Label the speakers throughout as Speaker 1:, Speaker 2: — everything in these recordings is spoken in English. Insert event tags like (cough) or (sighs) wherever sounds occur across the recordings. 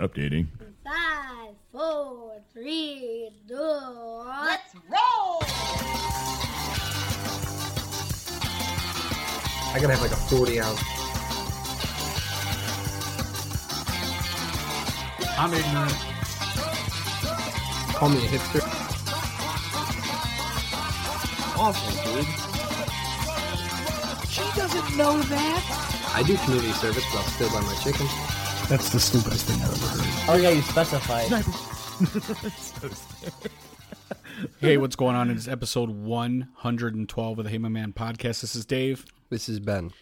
Speaker 1: Updating.
Speaker 2: Five, four, three, two.
Speaker 3: Let's roll!
Speaker 4: I gotta have like a 40 ounce.
Speaker 5: I'm ignorant.
Speaker 4: Call me a hipster.
Speaker 5: Awful, dude. She doesn't know that.
Speaker 4: I do community service, but I'll still buy my chicken.
Speaker 5: That's the stupidest thing I've ever heard.
Speaker 6: Oh yeah, you specified. (laughs)
Speaker 5: Hey, what's going on? It's episode 112 of the Hey My Man podcast. This is Dave.
Speaker 4: This is Ben.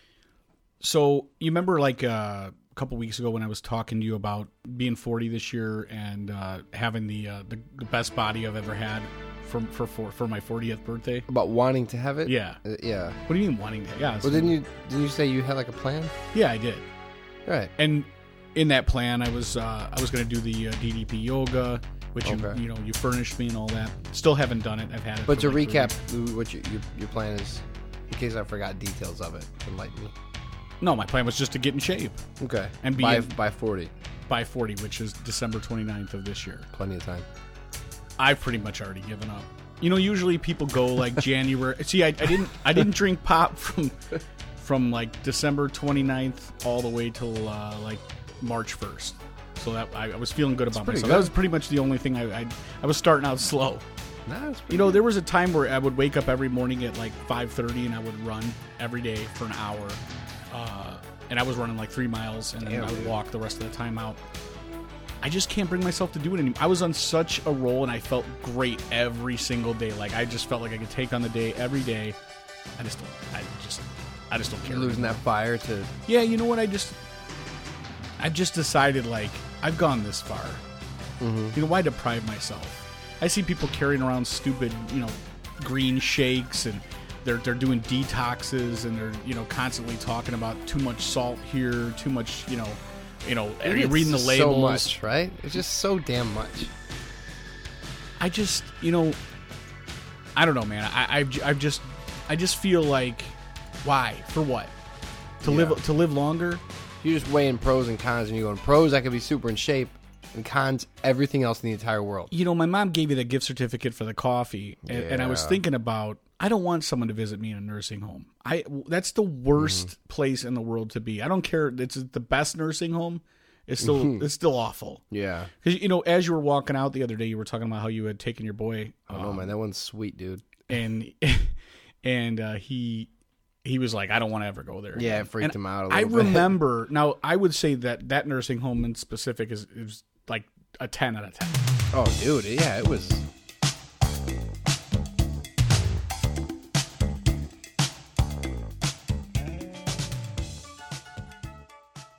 Speaker 5: So, you remember like uh, a couple weeks ago when I was talking to you about being 40 this year and uh, having the, uh, the the best body I've ever had for for for, for my 40th birthday?
Speaker 4: About wanting to have it?
Speaker 5: Yeah.
Speaker 4: Uh, yeah.
Speaker 5: What do you mean wanting to? Yeah.
Speaker 4: Well, didn't you didn't you say you had like a plan?
Speaker 5: Yeah, I did.
Speaker 4: Right.
Speaker 5: And in that plan, I was uh, I was going to do the uh, DDP yoga, which
Speaker 4: Okay.
Speaker 5: you you know you furnished me and all that. Still haven't done it. I've had it.
Speaker 4: But to
Speaker 5: like three
Speaker 4: recap, what your, your your plan is, in case I forgot details of it, enlighten me.
Speaker 5: No, my plan was just to get in shape
Speaker 4: Okay.
Speaker 5: And be
Speaker 4: by
Speaker 5: in-
Speaker 4: by 40,
Speaker 5: by 40, which is December 29th of this year.
Speaker 4: plenty of time.
Speaker 5: I've pretty much already given up. You know, usually people go like (laughs) January. See, I, I didn't I didn't drink pop from from like December 29th all the way till uh, like March 1st. So that I, I was feeling good about myself.
Speaker 4: good.
Speaker 5: That was pretty much the only thing I I, I was starting out slow.
Speaker 4: Nah,
Speaker 5: You know, there was a time where I would wake up every morning at like 5:30 and I would run every day for an hour. Uh, and I was running like three miles, and then
Speaker 4: Damn,
Speaker 5: I would
Speaker 4: dude.
Speaker 5: walk the rest of the time out. I just can't bring myself to do it anymore. I was on such a roll, and I felt great every single day. Like I just felt like I could take on the day every day. I just, don't, I just, I just don't care.
Speaker 4: You're losing that fire to.
Speaker 5: Yeah, you know what? I just, I just decided like I've gone this far.
Speaker 4: Mm-hmm.
Speaker 5: You know why deprive myself? I see people carrying around stupid, you know, green shakes and they're they're doing detoxes and they're you know constantly talking about too much salt here, too much, you know, you know, are you
Speaker 4: It's
Speaker 5: reading the
Speaker 4: so
Speaker 5: labels?
Speaker 4: much, right? It's just so damn much.
Speaker 5: I just, you know, I don't know, man. I I've, I've just I just feel like why for what to
Speaker 4: Yeah.
Speaker 5: live to live longer.
Speaker 4: You're just weighing pros and cons, and you're going pros. I could be super in shape, and cons everything else in the entire world.
Speaker 5: you know, my mom gave me the gift certificate for the coffee, and, and I was thinking about I don't want someone to visit me in a nursing home. I that's the worst
Speaker 4: Mm-hmm.
Speaker 5: place in the world to be. I don't care. It's the best nursing home. It's still it's still awful.
Speaker 4: Yeah.
Speaker 5: Because you know, as you were walking out the other day, you were talking about how you had taken your boy,
Speaker 4: Oh don't man. That one's sweet, dude.
Speaker 5: and (laughs) and uh, he he was like, I don't want to ever go there.
Speaker 4: Yeah, it freaked
Speaker 5: And
Speaker 4: him out a
Speaker 5: I
Speaker 4: little bit.
Speaker 5: I (laughs) remember now. I would say that that nursing home in specific is is like a ten out of ten.
Speaker 4: Oh, dude. Yeah, it was.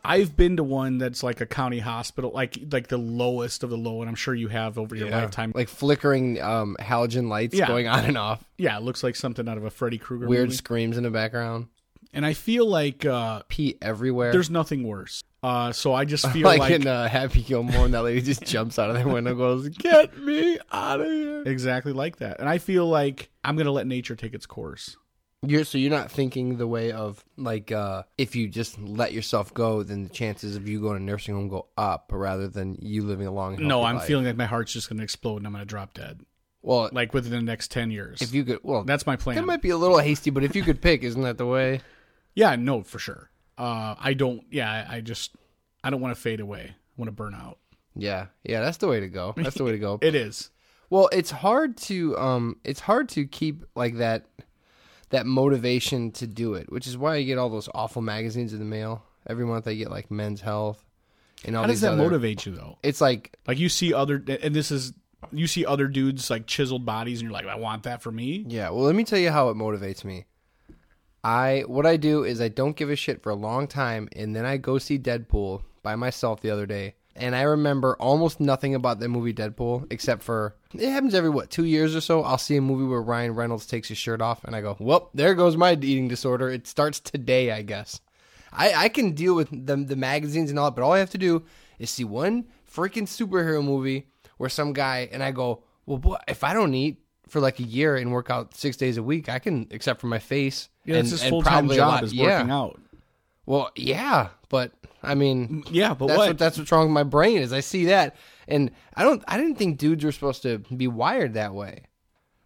Speaker 5: I've been to one that's like a county hospital, like like the lowest of the low, and I'm sure you have over your lifetime.
Speaker 4: Like flickering um, halogen lights
Speaker 5: Yeah.
Speaker 4: going on and off.
Speaker 5: yeah, it looks like something out of a Freddy Krueger
Speaker 4: Weird
Speaker 5: movie.
Speaker 4: screams in the background.
Speaker 5: And I feel like uh,
Speaker 4: Pee everywhere.
Speaker 5: there's nothing worse. Uh, so I just (laughs) feel
Speaker 4: like,
Speaker 5: like,
Speaker 4: in uh, Happy Gilmore, and that lady just jumps out of their window and goes, Get me out of here.
Speaker 5: exactly like that. And I feel like I'm gonna let nature take its course.
Speaker 4: You're, so you're not thinking the way of, like, uh, if you just let yourself go, then the chances of you going to nursing home go up rather than you living a long
Speaker 5: No, I'm
Speaker 4: life.
Speaker 5: feeling like my heart's just gonna explode and I'm gonna drop dead.
Speaker 4: Well,
Speaker 5: Like within the next ten years.
Speaker 4: if you could, well,
Speaker 5: that's my plan.
Speaker 4: That might be a little hasty, but if you could pick, isn't that the way?
Speaker 5: yeah, no, for sure. Uh, I don't. Yeah, I, I just I don't want to fade away. I want to burn out.
Speaker 4: Yeah, yeah, that's the way to go. That's the way to go. (laughs)
Speaker 5: It is.
Speaker 4: well, it's hard to um, it's hard to keep like that that motivation to do it, which is why I get all those awful magazines in the mail every month. I get like Men's Health and all
Speaker 5: How does that
Speaker 4: other-
Speaker 5: motivate you though?
Speaker 4: It's like
Speaker 5: Like you see other, and this is you see other dudes like chiseled bodies, and you're like, I want that for me.
Speaker 4: Yeah, well, let me tell you how it motivates me. I what I do is I don't give a shit for a long time, and then I go see Deadpool by myself the other day, and I remember almost nothing about the movie Deadpool except for it happens every what two years or so. I'll see a movie where Ryan Reynolds takes his shirt off, and I go, "Well, there goes my eating disorder. It starts today, I guess." I I can deal with the the magazines and all, but all I have to do is see one freaking superhero movie where some guy and I go, "Well, boy, if I don't eat." For like a year and work out six days a week, I can, except for my face.
Speaker 5: Yeah,
Speaker 4: and,
Speaker 5: it's his full time job
Speaker 4: lot-
Speaker 5: is
Speaker 4: yeah.
Speaker 5: working out.
Speaker 4: Well, yeah, but I mean,
Speaker 5: Yeah, but
Speaker 4: that's
Speaker 5: what?
Speaker 4: what? that's what's wrong with my brain is I see that, and I don't. I didn't think dudes were supposed to be wired that way,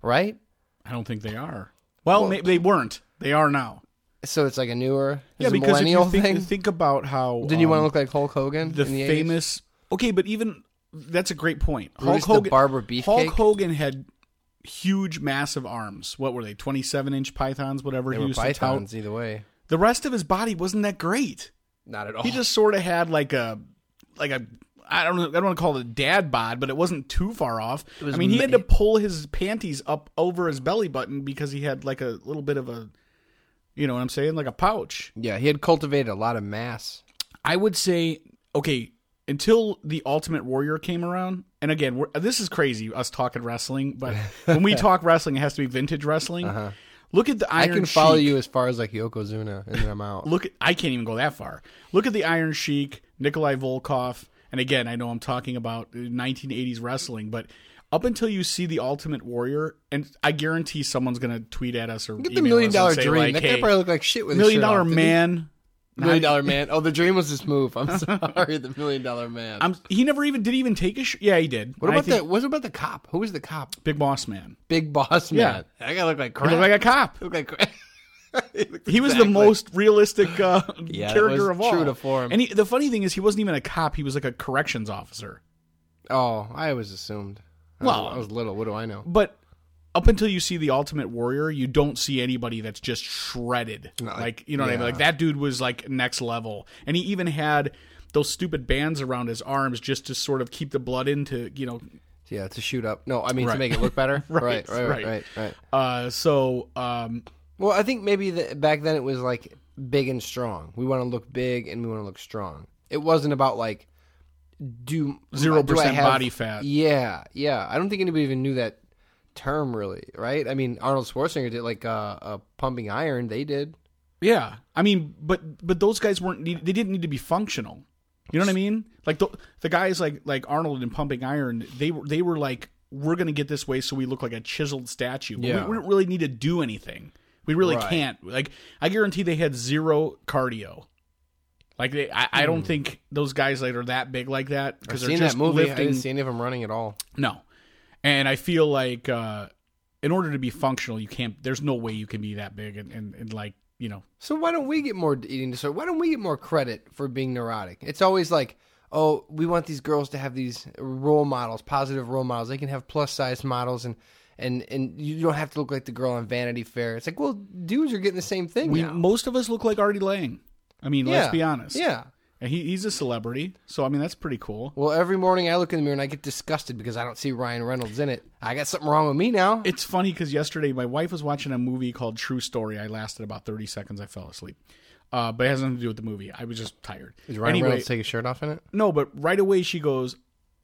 Speaker 4: right?
Speaker 5: I don't think they are. Well, may they weren't. They are now.
Speaker 4: So it's like a newer,
Speaker 5: Yeah, because if
Speaker 4: millennial
Speaker 5: you think,
Speaker 4: thing.
Speaker 5: think about how
Speaker 4: Didn't you want to
Speaker 5: um,
Speaker 4: look like Hulk Hogan?
Speaker 5: the
Speaker 4: in the 80s?
Speaker 5: famous? Okay, but even that's a great point.
Speaker 4: Bruce
Speaker 5: Hulk
Speaker 4: the
Speaker 5: Hogan,
Speaker 4: Barber
Speaker 5: Hulk
Speaker 4: Beefcake?
Speaker 5: Hogan had huge, massive arms. What were they? Twenty-seven inch pythons, whatever
Speaker 4: They
Speaker 5: he used to tout.
Speaker 4: pythons either way.
Speaker 5: The rest of his body wasn't that great.
Speaker 4: Not at all.
Speaker 5: He just sort of had like a like a I don't know I don't want to call it a dad bod, but it wasn't too far off.
Speaker 4: was
Speaker 5: I mean, he
Speaker 4: ma-
Speaker 5: had to pull his panties up over his belly button because he had like a little bit of a you know what I'm saying, like a pouch.
Speaker 4: yeah, he had cultivated a lot of mass.
Speaker 5: I would say okay, until the Ultimate Warrior came around, and again, we're, this is crazy us talking wrestling, but (laughs) when we talk wrestling, it has to be vintage wrestling. Uh-huh. Look at the
Speaker 4: Uh-huh. I
Speaker 5: Iron
Speaker 4: can follow
Speaker 5: Sheik.
Speaker 4: you as far as like Yokozuna, and then I'm out.
Speaker 5: look at I can't even go that far. Look at the Iron Sheik, Nikolai Volkov, and again, I know I'm talking about 1980s wrestling, but up until you see the Ultimate Warrior, and I guarantee someone's gonna tweet at us or
Speaker 4: Get the
Speaker 5: email
Speaker 4: million
Speaker 5: us
Speaker 4: dollar dream.
Speaker 5: like,
Speaker 4: that
Speaker 5: hey,
Speaker 4: guy probably looked like shit with
Speaker 5: million dollar
Speaker 4: off, didn't he?
Speaker 5: man.
Speaker 4: Million dollar man. Oh, the dream was this move. I'm (laughs) sorry, the million dollar man.
Speaker 5: I'm, he never even did he even take a sh- yeah he did.
Speaker 4: what about the? What about the cop? Who was the cop?
Speaker 5: big boss man?
Speaker 4: Big boss
Speaker 5: Yeah.
Speaker 4: man. That guy looked like
Speaker 5: He looked like a cop.
Speaker 4: Looked like crap. (laughs) looked
Speaker 5: He was
Speaker 4: exactly-
Speaker 5: the most realistic uh, (laughs)
Speaker 4: Yeah,
Speaker 5: character of all.
Speaker 4: true to form.
Speaker 5: And he, the funny thing is, he wasn't even a cop. He was like a corrections officer.
Speaker 4: Oh, I always assumed. I
Speaker 5: Well-
Speaker 4: was, I was little. What do I know?
Speaker 5: But up until you see the Ultimate Warrior, you don't see anybody that's just shredded.
Speaker 4: No,
Speaker 5: like you know what I mean? Like that dude was like next level, and he even had those stupid bands around his arms just to sort of keep the blood into you know.
Speaker 4: Yeah, to shoot up. No, I mean
Speaker 5: Right.
Speaker 4: to make it look better. (laughs)
Speaker 5: Right,
Speaker 4: right, right,
Speaker 5: right.
Speaker 4: right, right, right.
Speaker 5: Uh, so um,
Speaker 4: Well, I think maybe the, back then it was like big and strong. We want to look big and we want to look strong. It wasn't about like do
Speaker 5: zero percent body fat.
Speaker 4: Yeah, yeah. I don't think anybody even knew that term really, right? I mean, Arnold Schwarzenegger did like uh, uh pumping iron. They did.
Speaker 5: Yeah, I mean, but but those guys weren't. They didn't need to be functional. You know what I mean? Like the the guys like like Arnold and Pumping Iron, they were they were like, we're gonna get this way so we look like a chiseled statue.
Speaker 4: Yeah.
Speaker 5: we, we don't really need to do anything. We really
Speaker 4: Right.
Speaker 5: can't. Like I guarantee they had zero cardio. Like they, I, I don't think those guys that are that big like that because they're
Speaker 4: seen
Speaker 5: just
Speaker 4: that movie. I
Speaker 5: lifting.
Speaker 4: didn't see any of them running at all.
Speaker 5: No, and I feel like uh, in order to be functional, you can't. There's no way you can be that big and, and, and like you know
Speaker 4: So why don't we get more eating disorder? Why don't we get more credit for being neurotic? It's always like, oh, we want these girls to have these role models, positive role models. They can have plus size models, and and and you don't have to look like the girl on Vanity Fair. It's like, well, dudes are getting the same thing
Speaker 5: We
Speaker 4: now.
Speaker 5: most of us look like Artie Lange. I mean,
Speaker 4: Yeah.
Speaker 5: let's be honest.
Speaker 4: Yeah.
Speaker 5: And he, he's a celebrity, so I mean that's pretty cool.
Speaker 4: Well, every morning I look in the mirror and I get disgusted because I don't see Ryan Reynolds in it. I got something wrong with me now.
Speaker 5: It's funny because yesterday my wife was watching a movie called True Story. I lasted about thirty seconds. I fell asleep, uh, but it has nothing to do with the movie. I was just tired.
Speaker 4: Did Ryan
Speaker 5: anyway,
Speaker 4: Reynolds take his shirt off in it?
Speaker 5: no, but right away she goes,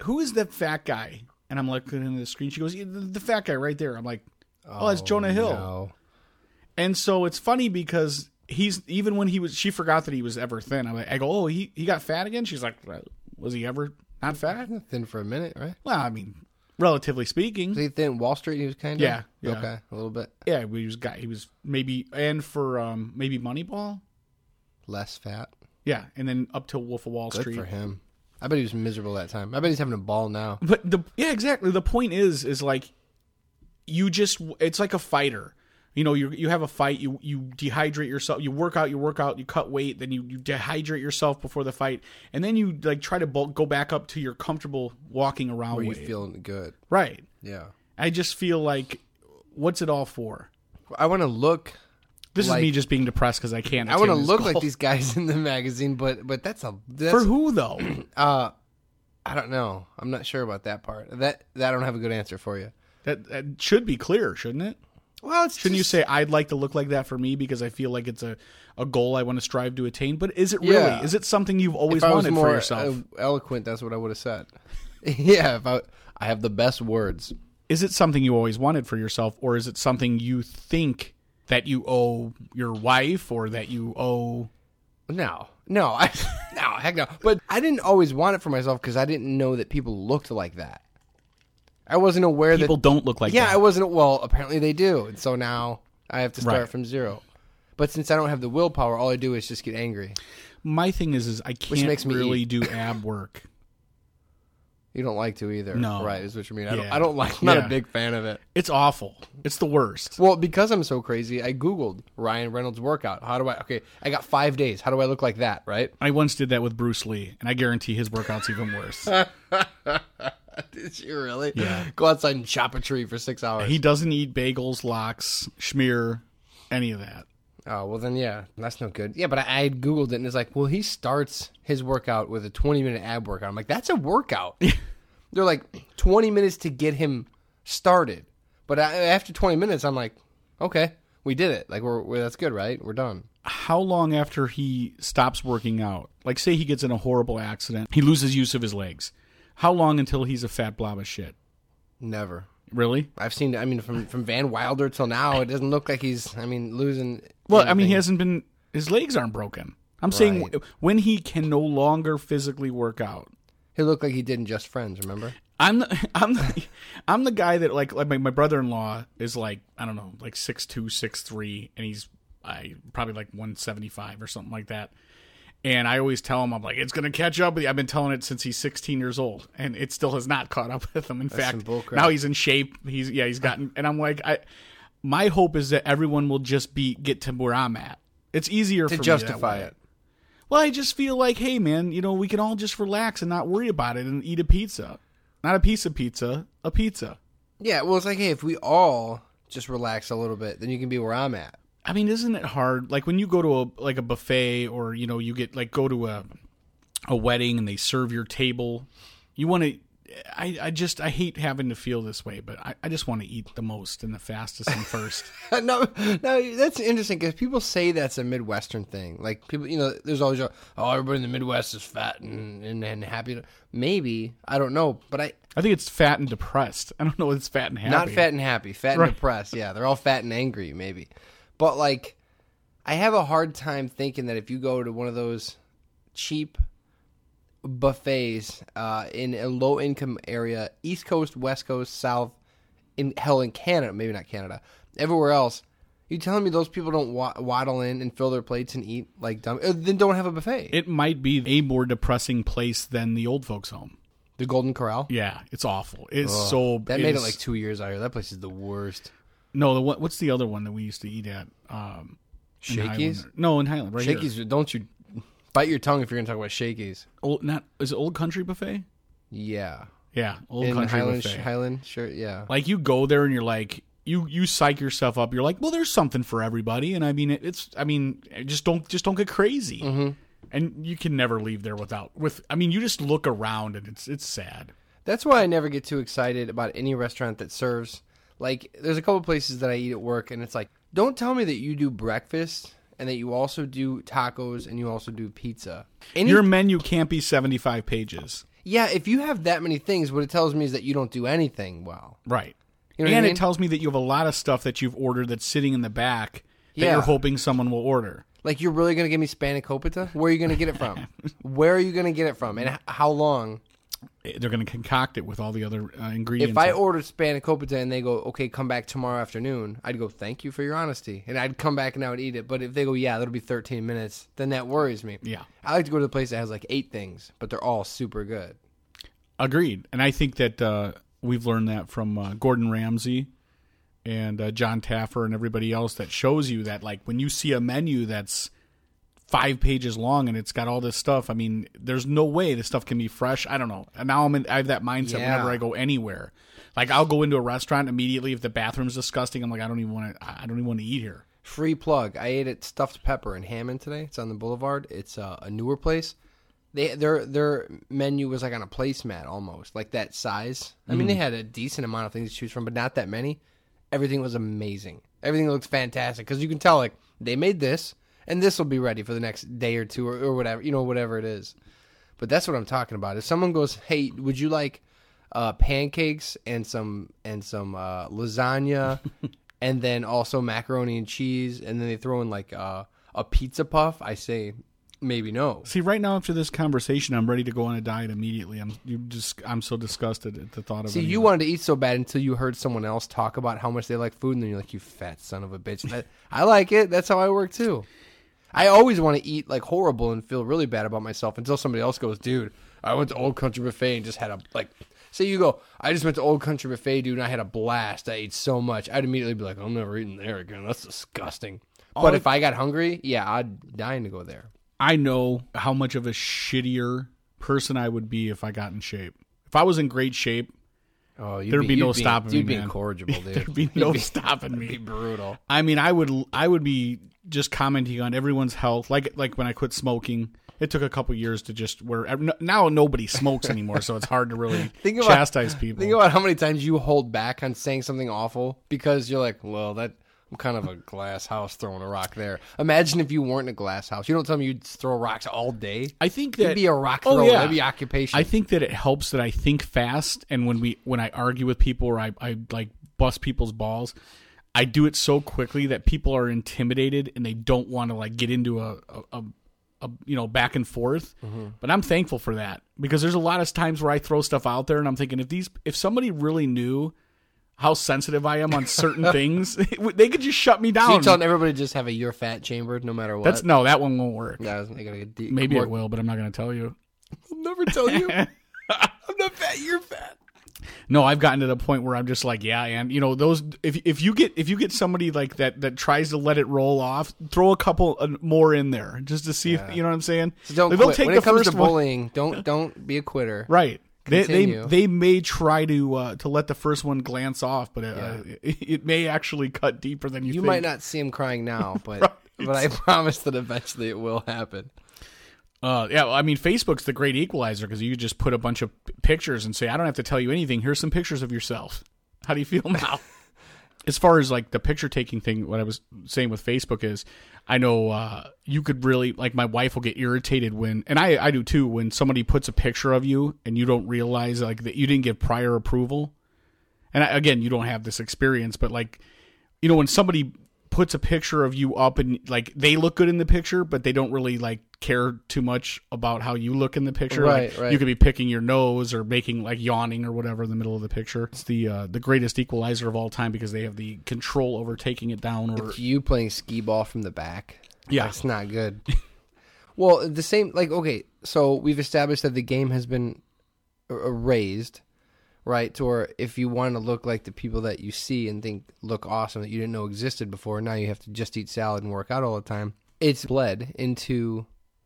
Speaker 5: "Who is that fat guy?" And I'm looking at the screen. She goes, "Yeah, "The, the fat guy right there." I'm like, "Oh, that's Jonah Hill."
Speaker 4: No.
Speaker 5: And so it's funny because he's even when he was she forgot that he was ever thin. I'm like, I go, oh, he he got fat again. She's like, "Uh, was he ever not fat?
Speaker 4: Thin for a minute, right?
Speaker 5: Well, I mean, relatively speaking,
Speaker 4: Was he thin? Wall Street, he was kind of.
Speaker 5: Yeah, yeah.
Speaker 4: Okay, a little bit
Speaker 5: yeah, he was got He was maybe and for um maybe Moneyball,
Speaker 4: less fat.
Speaker 5: yeah, and then up to Wolf of Wall
Speaker 4: Good
Speaker 5: Street.
Speaker 4: for him. I bet he was miserable that time. I bet he's having a ball now.
Speaker 5: But the yeah, exactly. The point is, is like you just it's like a fighter. You know, you you have a fight, you you dehydrate yourself, you work out, you work out, you cut weight, then you, you dehydrate yourself before the fight, and then you like try to bulk, go back up to your comfortable walking around
Speaker 4: Where you
Speaker 5: weight.
Speaker 4: feeling good?
Speaker 5: right.
Speaker 4: Yeah.
Speaker 5: I just feel like, what's it all for?
Speaker 4: I want to look.
Speaker 5: This
Speaker 4: Like-
Speaker 5: is me just being depressed because I can't.
Speaker 4: I want to look
Speaker 5: goal.
Speaker 4: like these guys in the magazine, but but that's a that's,
Speaker 5: For who though? (clears throat)
Speaker 4: Uh, I don't know. I'm not sure about that part. That that I don't have a good answer for you.
Speaker 5: that, that should be clear, shouldn't it?
Speaker 4: Well,
Speaker 5: Shouldn't you say I'd like to look like that for me because I feel like it's a, a goal I want to strive to attain? But is it really?
Speaker 4: Yeah.
Speaker 5: Is it something you've always
Speaker 4: if I was
Speaker 5: wanted for yourself?
Speaker 4: eloquent, that's what I would have said. (laughs) yeah, if I I have the best words.
Speaker 5: is it something you always wanted for yourself, or is it something you think that you owe your wife or that you owe?
Speaker 4: No, no, I, (laughs) no, heck no. But I didn't always want it for myself because I didn't know that people looked like that. I wasn't aware
Speaker 5: People
Speaker 4: that.
Speaker 5: People don't look like
Speaker 4: yeah,
Speaker 5: that.
Speaker 4: I wasn't. Well, apparently they do, and so now I have to start
Speaker 5: Right.
Speaker 4: from zero. But since I don't have the willpower, all I do is just get angry.
Speaker 5: My thing is, is I can't
Speaker 4: makes me
Speaker 5: really
Speaker 4: eat.
Speaker 5: do ab work.
Speaker 4: You don't like to either.
Speaker 5: No.
Speaker 4: Right, is what you mean. I don't, I don't like, I'm not
Speaker 5: Yeah.
Speaker 4: a big fan of it.
Speaker 5: It's awful. It's the worst.
Speaker 4: Well, because I'm so crazy, I Googled Ryan Reynolds workout. How do I, okay, I got five days. How do I look like that, right?
Speaker 5: I once did that with Bruce Lee, and I guarantee his workout's even worse. (laughs) (laughs)
Speaker 4: Did you really?
Speaker 5: Yeah.
Speaker 4: Go outside and chop a tree for six hours.
Speaker 5: he doesn't eat bagels, lox, schmear, any of that.
Speaker 4: Oh well, then yeah, that's no good. Yeah, but I, I googled it and it's like, well, he starts his workout with a 20 minute ab workout. I'm like, that's a workout. They're like 20 minutes to get him started, but I, after 20 minutes, I'm like, okay, we did it. Like we're, we're that's good, right? We're done.
Speaker 5: How long after he stops working out? Like, say he gets in a horrible accident, he loses use of his legs. How long until he's a fat blob of shit?
Speaker 4: Never.
Speaker 5: Really?
Speaker 4: I've seen. I mean, from from Van Wilder till now, it doesn't look like he's. I mean, losing.
Speaker 5: Well, I mean, he hasn't been. His legs aren't broken. I'm saying when he can no longer physically work out.
Speaker 4: He looked like he did in Just Friends. Remember?
Speaker 5: I'm the, (laughs) I'm the, I'm the guy that like like my, my brother in law is like I don't know like six two six three and he's I probably like one seventy five or something like that. And I always tell him I'm like it's gonna catch up with you. I've been telling it since he's 16 years old, and it still has not caught up (laughs) with him. In
Speaker 4: some
Speaker 5: fact, now he's in shape. He's yeah he's gotten, and I'm like I. My hope is that everyone will just be get to where I'm at. It's easier
Speaker 4: To
Speaker 5: for me that
Speaker 4: justify it.
Speaker 5: Well, I just feel like, hey, man, you know, we can all just relax and not worry about it and eat a pizza. Not a piece of pizza, a pizza.
Speaker 4: Yeah. Well, it's like, hey, if we all just relax a little bit, then you can be where I'm at.
Speaker 5: I mean, isn't it hard? Like when you go to a like a buffet or you know you get like go to a a wedding and they serve your table, you want to. I, I just I hate having to feel this way, but I, I just want to eat the most and the fastest and first. (laughs)
Speaker 4: no, no, that's interesting because people say that's a Midwestern thing. Like people, you know, there's always a, oh, everybody in the Midwest is fat and, and, and happy. Maybe I don't know, but I
Speaker 5: I think it's fat and depressed. I don't know It's fat and happy.
Speaker 4: not fat and happy, fat
Speaker 5: Right.
Speaker 4: and depressed. Yeah, they're all fat and angry, maybe. But like, I have a hard time thinking that if you go to one of those cheap buffets uh, in a low income area, East Coast, West Coast, South, in hell in Canada, maybe not Canada, everywhere else. You telling me those people don't waddle in and fill their plates and eat like dumb? uh, Then don't have a buffet.
Speaker 5: It might be a more depressing place than the old folks' home.
Speaker 4: the Golden Corral.
Speaker 5: Yeah, it's awful. It's so
Speaker 4: That made it like two years out here. That place is the worst.
Speaker 5: No, the what, what's the other one that we used to eat at? Um, in? Highland? No, in Highland, right.
Speaker 4: Shakies, don't you bite your tongue if you're gonna talk about Shakies.
Speaker 5: Old, not is it Old Country Buffet?
Speaker 4: Yeah,
Speaker 5: Yeah, Old
Speaker 4: in
Speaker 5: Country
Speaker 4: Highland,
Speaker 5: Buffet.
Speaker 4: Highland, sure, yeah.
Speaker 5: like you go there and you're like you you psych yourself up. You're like, well, there's something for everybody, and I mean, it, it's I mean, just don't just don't get crazy.
Speaker 4: Mm-hmm.
Speaker 5: And you can never leave there without with. I mean, you just look around and it's it's sad.
Speaker 4: That's why I never get too excited about any restaurant that serves. Like, there's a couple places that I eat at work, and it's like, don't tell me that you do breakfast and that you also do tacos and you also do pizza. Any,
Speaker 5: Your menu can't be 75 pages,
Speaker 4: yeah, if you have that many things, what it tells me is that you don't do anything well.
Speaker 5: right?
Speaker 4: You know
Speaker 5: and
Speaker 4: I mean?
Speaker 5: it tells me that you have a lot of stuff that you've ordered that's sitting in the back that
Speaker 4: Yeah.
Speaker 5: you're hoping someone will order.
Speaker 4: Like, you're really gonna give me spanakopita? Where are you gonna get it from? (laughs) Where are you gonna get it from, and h- how long?
Speaker 5: They're going to concoct it with all the other uh, ingredients.
Speaker 4: If I ordered spanakopita and they go, okay, come back tomorrow afternoon, I'd go, thank you for your honesty, and I'd come back and I would eat it. But if they go, yeah, that'll be 13 minutes, then that worries me.
Speaker 5: yeah,
Speaker 4: I like to go to the place that has like eight things, but they're all super good.
Speaker 5: agreed. And I think that uh, we've learned that from uh, Gordon Ramsay and uh, Jon Taffer and everybody else that shows you that like when you see a menu that's five pages long and it's got all this stuff. I mean, there's no way this stuff can be fresh. I don't know. And now I'm in, I have that mindset
Speaker 4: Yeah.
Speaker 5: whenever I go anywhere. Like I'll go into a restaurant immediately if the bathroom's disgusting. I'm like, I don't even want to. I don't even want to eat here.
Speaker 4: Free plug. I ate at Stuffed Pepper in Hammond today. It's on the Boulevard. It's uh, a newer place. They their their menu was like on a placemat almost, like that size. I mean, they had a decent amount of things to choose from, but not that many. Everything was amazing. Everything looks fantastic because you can tell like they made this, and this will be ready for the next day or two or, or whatever you know whatever it is. But that's what I'm talking about. If someone goes, "Hey, would you like uh, pancakes and some and some uh, lasagna, (laughs) and then also macaroni and cheese, and then they throw in like uh, a pizza puff," I say maybe no.
Speaker 5: See, right now after this conversation, I'm ready to go on a diet immediately. I'm you just I'm so disgusted at the thought of
Speaker 4: See, you wanted to eat so bad until you heard someone else talk about how much they like food, and then you're like, "You fat son of a bitch." That- I like it. That's how I work too. I always want to eat like horrible and feel really bad about myself until somebody else goes, dude, I went to Old Country Buffet and just had a like. Say you go, I just went to Old Country Buffet, dude, and I had a blast. I ate so much. I'd immediately be like, I'm never eating there again. That's disgusting. But if I got hungry, yeah, I'd dying to go there.
Speaker 5: I know how much of a shittier person I would be if I got in shape. If I was in great shape,
Speaker 4: Oh, you'd
Speaker 5: There'd be no
Speaker 4: you'd
Speaker 5: stopping me,
Speaker 4: You'd be
Speaker 5: man. (laughs)
Speaker 4: incorrigible, dude.
Speaker 5: there'd be no stopping
Speaker 4: it'd be
Speaker 5: me.
Speaker 4: brutal.
Speaker 5: I mean, I would I would be just commenting on everyone's health, like like when I quit smoking. It took a couple years to just where now nobody smokes anymore, so it's hard to really (laughs)
Speaker 4: Think about-
Speaker 5: chastise (laughs) people.
Speaker 4: Think about how many times you hold back on saying something awful because you're like, well, that I'm kind of a glass house throwing a rock there. Imagine if you weren't in a glass house. You don't tell me you'd throw rocks all day.
Speaker 5: I think that
Speaker 4: be a rock
Speaker 5: Oh,
Speaker 4: thrower.
Speaker 5: yeah.
Speaker 4: That'd be occupation.
Speaker 5: I think that it helps that I think fast, and when we when I argue with people or I, I like bust people's balls, I do it so quickly that people are intimidated and they don't want to like get into a a, a, a you know back and forth. Mm-hmm. But I'm thankful for that because there's a lot of times where I throw stuff out there and I'm thinking if these if somebody really knew how sensitive I am on certain (laughs) things, (laughs) they could just shut me
Speaker 4: so you're telling everybody to just have a you're fat chamber no matter what.
Speaker 5: That's no, that one won't work.
Speaker 4: Yeah, I was gonna get deep.
Speaker 5: Maybe
Speaker 4: more-
Speaker 5: it will, but I'm not going to tell you.
Speaker 4: I'll never tell you. (laughs) I'm not fat. You're fat.
Speaker 5: No, I've gotten to the point where I'm just like, yeah, and you know, those if if you get if you get somebody like that that tries to let it roll off, throw a couple uh, more in there just to see if you know what I'm saying.
Speaker 4: So don't
Speaker 5: Like,
Speaker 4: quit. when it comes to bullying, don't don't be a quitter.
Speaker 5: right? They, they they may try to uh, to let the first one glance off, but uh, it, (laughs) it may actually cut deeper than you, think.
Speaker 4: You
Speaker 5: think.
Speaker 4: might not see him crying now, (laughs) but
Speaker 5: Right.
Speaker 4: but I (laughs) promise that eventually it will happen.
Speaker 5: Uh, yeah, I mean, Facebook's the great equalizer because you just put a bunch of p- pictures and say, I don't have to tell you anything. Here's some pictures of yourself. How do you feel (laughs) now? as far as like the picture taking thing, what I was saying with Facebook is, I know uh, you could really like my wife will get irritated when, and I I do too, when somebody puts a picture of you and you don't realize like that you didn't give prior approval. And I, again, you don't have this experience, but like, you know, when somebody puts a picture of you up and like they look good in the picture, but they don't really like care too much about how you look in the picture.
Speaker 4: Right,
Speaker 5: Like,
Speaker 4: right.
Speaker 5: You could be picking your nose or making like yawning or whatever in the middle of the picture. It's the uh, the greatest equalizer of all time because they have the control over taking it down or
Speaker 4: you playing skee ball from the back.
Speaker 5: Yeah.
Speaker 4: That's not good. (laughs) well, the same like okay, so we've established that the game has been erased, right? To where if you want to look like the people that you see and think look awesome that you didn't know existed before, now you have to just eat salad and work out all the time. It's bled into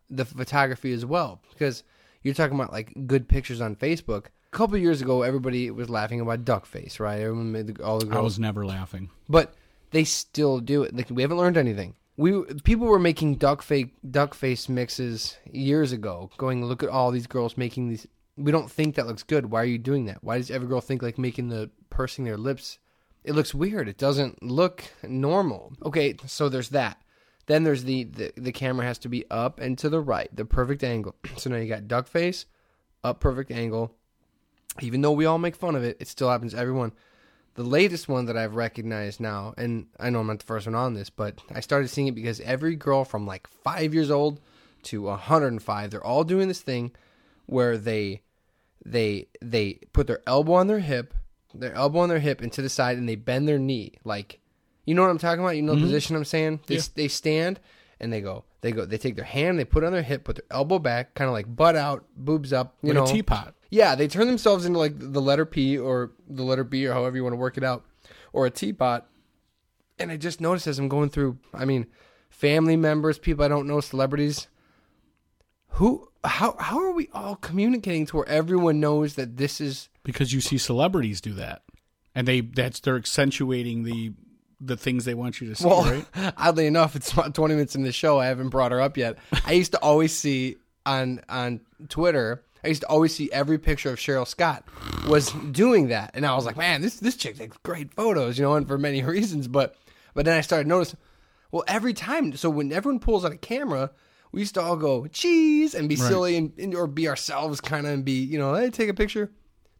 Speaker 4: the photography as well because you're talking about like good pictures on Facebook. A couple years ago, everybody was laughing about duck face, right? Everyone made the, all the girls
Speaker 5: I was never laughing.
Speaker 4: but they still do it. Like we haven't learned anything. We people were making duck fake duck face mixes years ago. Going look at all these girls making these. We don't think that looks good. Why are you doing that? Why does every girl think like making the pursing their lips? It looks weird. It doesn't look normal. Okay, so there's that. Then there's the, the the camera has to be up and to the right, the perfect angle. (clears throat) So now you got duck face, up perfect angle. Even though we all make fun of it, it still happens to everyone the latest one that I've recognized now, and I know I'm not the first one on this, but I started seeing it because every girl from like five years old to 105, they're all doing this thing where they they they put their elbow on their hip, their elbow on their hip and to the side, and they bend their knee like, you know what I'm talking about? You know the mm-hmm. position I'm saying? They
Speaker 5: Yeah.
Speaker 4: they stand and they go, they go, they take their hand, they put it on their hip, put their elbow back, kind of like butt out, boobs up, you
Speaker 5: Like
Speaker 4: know,
Speaker 5: a teapot.
Speaker 4: yeah, they turn themselves into like the letter P or the letter B or however you want to work it out, or a teapot. And I just noticed as I'm going through, I mean, family members, people I don't know, celebrities. Who, how, how are we all communicating to where everyone knows that this is?
Speaker 5: because you see celebrities do that, and they that's they're accentuating the the things they want you to see.
Speaker 4: Well,
Speaker 5: right? (laughs)
Speaker 4: oddly enough, it's about 20 minutes in the show. I haven't brought her up yet. I used to always see on on Twitter. I used to always see every picture of Cheryl Scott was doing that, and I was like, man, this this chick takes great photos, you know, and for many (laughs) reasons. But but then I started noticing, well, every time. So when everyone pulls out a camera, we used to all go cheese and be
Speaker 5: Right.
Speaker 4: silly and, and or be ourselves, kind of, and be you know, hey, take a picture.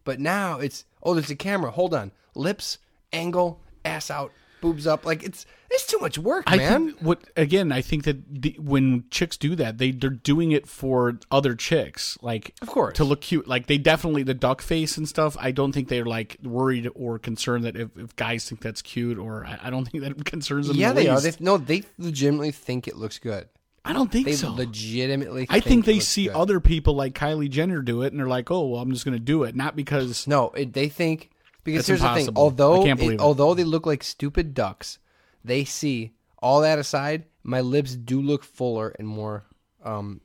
Speaker 4: But now it's oh, there's a camera. Hold on, lips, angle, ass out, boobs up. Like it's it's too much work,
Speaker 5: I
Speaker 4: man.
Speaker 5: think what again? I think that the, when chicks do that, they they're doing it for other chicks, like
Speaker 4: Of course.
Speaker 5: to look cute. Like they definitely the duck face and stuff. I don't think they're like worried or concerned that if, if guys think that's cute, or I, I don't think that concerns them.
Speaker 4: yeah,
Speaker 5: the
Speaker 4: they are. They, no, they legitimately think it looks good.
Speaker 5: I don't think
Speaker 4: They
Speaker 5: so.
Speaker 4: legitimately.
Speaker 5: I think they see
Speaker 4: good.
Speaker 5: other people like Kylie Jenner do it, and they're like, "Oh, well, I'm just going to do it," not because
Speaker 4: No, it, they think because here's the thing. Although
Speaker 5: I can't believe
Speaker 4: it- although they look like stupid ducks, they see all that aside. My lips do look fuller and more um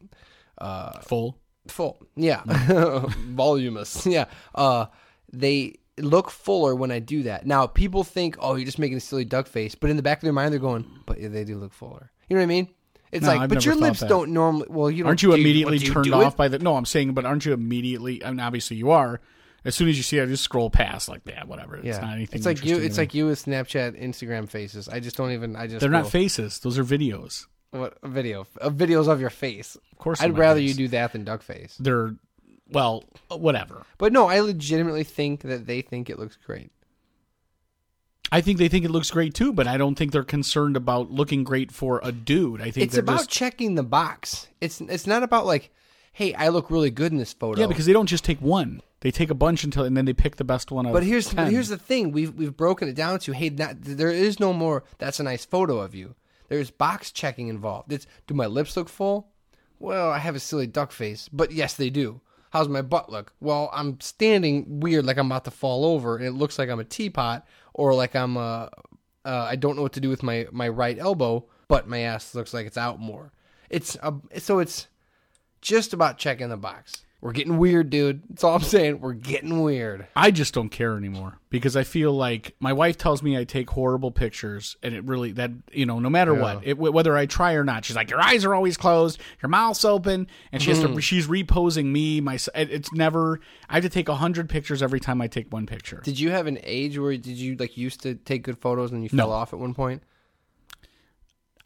Speaker 5: full.
Speaker 4: full. Yeah, (laughs) voluminous. (laughs) Yeah. Uh, they look fuller when I do that. Now people think, oh, you're just making a silly duck face, but in the back of their mind, they're going, but yeah, they do look fuller. You know what I mean? It's
Speaker 5: No,
Speaker 4: like,
Speaker 5: I've
Speaker 4: but your lips
Speaker 5: that.
Speaker 4: don't normally. Well, you don't.
Speaker 5: Aren't you
Speaker 4: do
Speaker 5: immediately
Speaker 4: you
Speaker 5: turned
Speaker 4: do
Speaker 5: off
Speaker 4: it?
Speaker 5: by the? No, I'm saying, but aren't you immediately? I mean, obviously you are. As soon as you see it, I just scroll past like that. Whatever. It's
Speaker 4: Yeah,
Speaker 5: not anything.
Speaker 4: it's like you. It's like you with Snapchat, Instagram faces. I just don't even. I just
Speaker 5: they're not faces; those are videos.
Speaker 4: What a video? Uh, videos of your face.
Speaker 5: Of course,
Speaker 4: I'd rather
Speaker 5: face.
Speaker 4: you do that than duck face.
Speaker 5: They're well, whatever.
Speaker 4: But no, I legitimately think that they think it looks great.
Speaker 5: I think they think it looks great too, but I don't think they're concerned about looking great for a dude. I think
Speaker 4: It's about
Speaker 5: just
Speaker 4: checking the box. It's it's not about like, hey, I look really good in this photo.
Speaker 5: yeah, because they don't just take one; they take a bunch until and then they pick the best one. Of
Speaker 4: But here's
Speaker 5: 10.
Speaker 4: here's the thing. We've we've broken it down to hey, not, there is no more. That's a nice photo of you. There's box checking involved. It's do my lips look full? Well, I have a silly duck face, but yes, they do. How's my butt look? Well, I'm standing weird, like I'm about to fall over, and it looks like I'm a teapot, or like I'm uh, uh I don't know what to do with my my right elbow, but my ass looks like it's out more. It's a, so it's just about checking the box. We're getting weird, dude. That's all I'm saying. We're getting weird.
Speaker 5: I just don't care anymore because I feel like my wife tells me I take horrible pictures, and it really that you know no matter what, it, whether I try or not, she's like your eyes are always closed, your mouth's open, and she has
Speaker 4: Mm-hmm.
Speaker 5: to she's reposing me. My it- it's never I have to take a hundred pictures every time I take one picture.
Speaker 4: Did you have an age where did you like used to take good photos and you fell off at one point?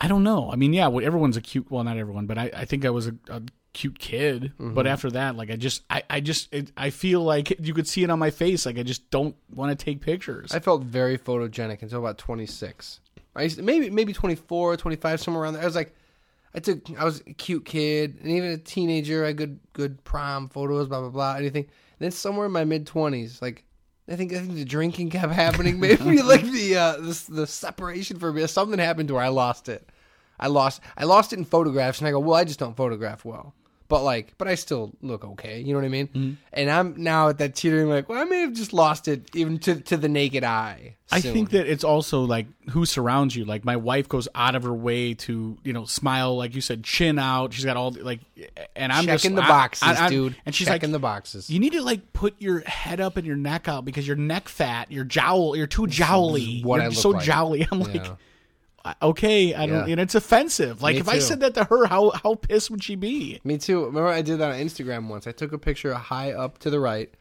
Speaker 5: I don't know. I mean, yeah, everyone's a cute. Well, not everyone, but I, I think I was a, a cute kid.
Speaker 4: Mm-hmm.
Speaker 5: But after that, like I just I I just it, I feel like you could see it on my face. Like I just don't want to take pictures.
Speaker 4: I felt very photogenic until about 26. I used to, maybe maybe 24, 25 somewhere around there. I was like I took I was a cute kid and even a teenager. I good good prom photos, blah blah blah, anything. And then somewhere in my mid 20s, like I think I think the drinking kept (laughs) happening. Maybe (laughs) like the uh the, the separation for me. Something happened where I lost it. I lost I lost it in photographs, and I go, well, I just don't photograph well. But like, but I still look okay. You know what I mean?
Speaker 5: Mm-hmm.
Speaker 4: And I'm now at that teetering, like, well, I may have just lost it even to to the naked eye.
Speaker 5: I
Speaker 4: soon.
Speaker 5: think that it's also like who surrounds you. Like my wife goes out of her way to you know smile, like you said, chin out. She's got all the, like, and I'm
Speaker 4: checking
Speaker 5: just
Speaker 4: the boxes,
Speaker 5: I- I-
Speaker 4: dude.
Speaker 5: And she's
Speaker 4: checking
Speaker 5: like,
Speaker 4: the boxes.
Speaker 5: you need to like put your head up and your neck out because your neck fat, your jowl, you're too jowly.
Speaker 4: what
Speaker 5: you're
Speaker 4: I look
Speaker 5: so
Speaker 4: like.
Speaker 5: jowly. (laughs) I'm like,
Speaker 4: Yeah.
Speaker 5: Okay, I don't.
Speaker 4: Yeah.
Speaker 5: And it's offensive. Like
Speaker 4: Me
Speaker 5: if I said that to her, how how pissed would she be?
Speaker 4: Me too. Remember, I did that on Instagram once. I took a picture high up to the right,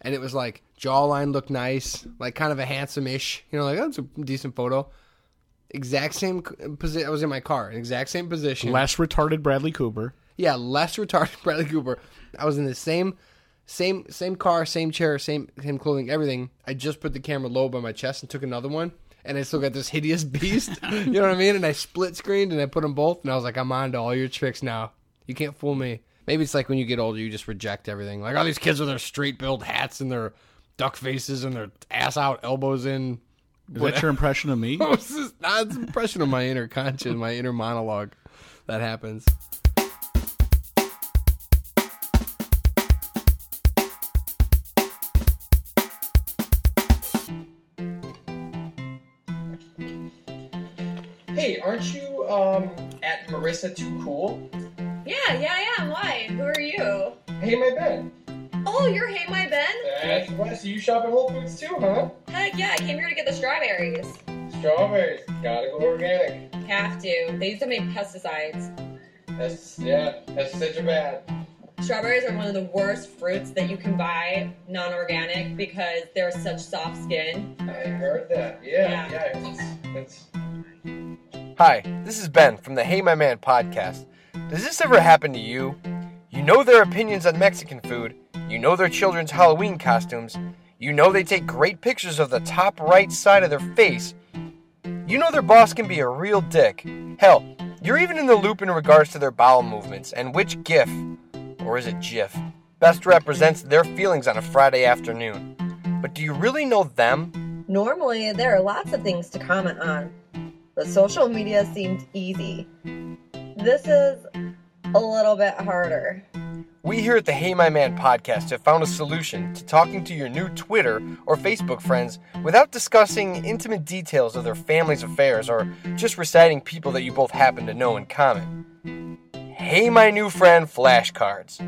Speaker 4: and it was like jawline looked nice, like kind of a handsome-ish. You know, like that's a decent photo. Exact same position. I was in my car, exact same position.
Speaker 5: Less retarded Bradley Cooper.
Speaker 4: Yeah, less retarded (laughs) Bradley Cooper. I was in the same same same car, same chair, same same clothing, everything. I just put the camera low by my chest and took another one, and I still got this hideous (laughs) beast. you know what I mean? And I split screened and I put them both, and I was like, I'm on to all your tricks now. You can't fool me. Maybe it's like when you get older, you just reject everything. Like all these kids with their straight build hats and their duck faces and their ass out, elbows in.
Speaker 5: Is that your impression of me? (laughs)
Speaker 4: Not an impression of my inner conscience, my inner monologue. That happens.
Speaker 1: Hey, aren't you um at Marissa Too Cool?
Speaker 3: Yeah, yeah, I am. Why? Who are you?
Speaker 1: Hey, my Ben.
Speaker 3: Oh, you're Hey My Ben?
Speaker 1: That's right. So you shop at Whole Foods too, huh?
Speaker 3: Heck yeah, I came here to get the strawberries.
Speaker 1: Strawberries. Gotta go organic.
Speaker 3: Have to. They used to make pesticides.
Speaker 1: That's yeah. That's such a bad.
Speaker 3: Strawberries are one of the worst fruits that you can buy non-organic because they're such soft skin.
Speaker 1: I heard that. Yeah,
Speaker 3: Yeah.
Speaker 1: yeah. It's, it's
Speaker 4: Hi, this is Ben from the Hey My Man podcast. Does this ever happen to you? You know their opinions on Mexican food, you know their children's Halloween costumes, you know they take great pictures of the top right side of their face, you know their boss can be a real dick. Hell, you're even in the loop in regards to their bowel movements and which GIF, or is it GIF, best represents their feelings on a Friday afternoon. But do you really know them?
Speaker 6: Normally, there are lots of things to comment on, but social media mm-hmm. seemed easy.
Speaker 3: This is a little bit harder.
Speaker 4: We here at the Hey My Man podcast have found a solution to talking to your new Twitter or Facebook friends without discussing intimate details of their family's affairs or just reciting people that you both happen to know in common. Hey My New Friend flashcards.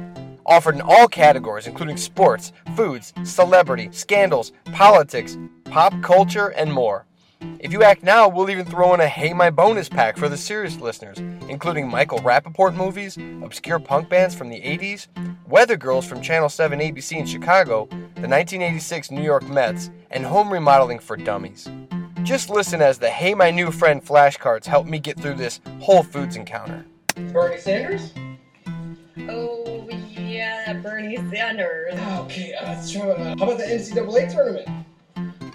Speaker 4: Offered in all categories, including sports, foods, celebrity, scandals, politics, pop culture, and more. If you act now, we'll even throw in a Hey My bonus pack for the serious listeners, including Michael Rapaport movies, obscure punk bands from the 80s, Weather Girls from Channel 7 ABC in Chicago, the 1986 New York Mets, and home remodeling for dummies. Just listen as the Hey My New Friend flashcards help me get through this Whole Foods encounter.
Speaker 1: Bernie Sanders?
Speaker 3: Oh, yeah, Bernie Sanders.
Speaker 1: Okay, uh, let's uh, how about the NCAA tournament?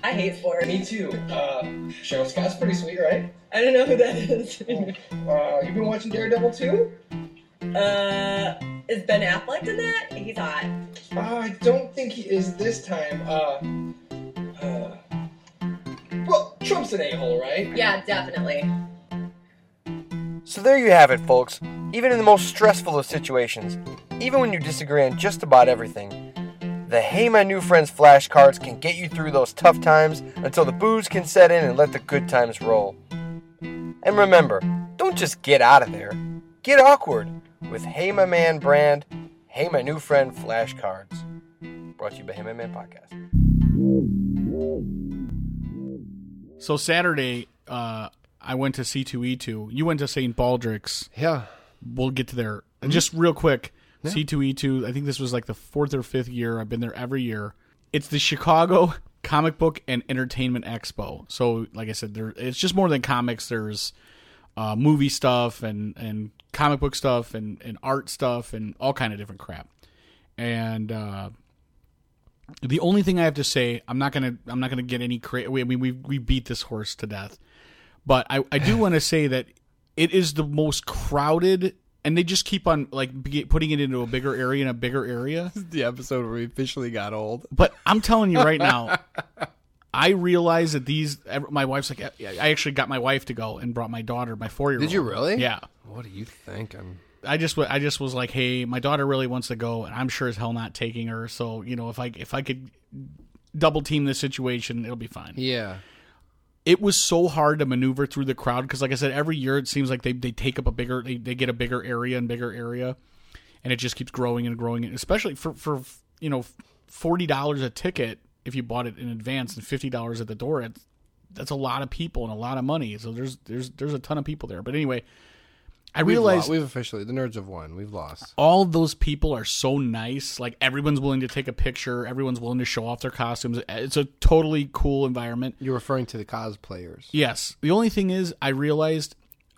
Speaker 3: I hate sports.
Speaker 1: Me too. Uh, Cheryl Scott's pretty sweet, right?
Speaker 3: I don't know who that is. (laughs)
Speaker 1: Uh, you've been watching Daredevil too?
Speaker 3: uh, is Ben Affleck in that? He's hot.
Speaker 1: Uh, I don't think he is this time. Uh, uh, well, Trump's an a-hole, right?
Speaker 3: Yeah, definitely.
Speaker 4: So there you have it, folks. Even in the most stressful of situations, even when you disagree on just about everything, the Hey My New Friends flashcards can get you through those tough times until the booze can set in and let the good times roll. And remember, don't just get out of there. Get awkward with Hey My Man brand, Hey My New Friend flashcards. Brought to you by Hey My Man Podcast.
Speaker 5: So Saturday, uh, I went to C2E2. You went to St. Baldrick's.
Speaker 4: Yeah.
Speaker 5: We'll get to there. And just real quick, C2E2, I think this was like the fourth or fifth year. I've been there every year. It's the Chicago (laughs) Comic Book and Entertainment Expo. So, like I said, there it's just more than comics. There's uh, movie stuff and, and comic book stuff and, and art stuff and all kind of different crap. And uh, the only thing I have to say, I'm not gonna I'm not gonna get any cra I mean, we we beat this horse to death, but I I do want to say that it is the most crowded, and they just keep on like putting it into a bigger area and a bigger area. (laughs)
Speaker 4: The episode where we officially got old.
Speaker 5: But I'm telling you right now, (laughs) I realize that these. My wife's like, I actually got my wife to go and brought my daughter, my four year old.
Speaker 4: Did you really?
Speaker 5: Yeah.
Speaker 4: What are you thinking?
Speaker 5: I just I just was like, hey, my daughter really wants to go, and I'm sure as hell not taking her. So you know, if I if I could double team this situation, it'll be fine.
Speaker 4: Yeah.
Speaker 5: It was so hard to maneuver through the crowd because, like I said, every year it seems like they they take up a bigger they, they get a bigger area and bigger area, and it just keeps growing and growing. And especially for for you know forty dollars a ticket if you bought it in advance and fifty dollars at the door. That's a lot of people and a lot of money. So there's there's there's a ton of people there. But anyway, I
Speaker 4: We've
Speaker 5: realized
Speaker 4: we've officially the nerds have won. We've lost.
Speaker 5: all those people are so nice. Like everyone's willing to take a picture. Everyone's willing to show off their costumes. It's a totally cool environment.
Speaker 4: You're referring to the cosplayers.
Speaker 5: Yes. The only thing is, I realized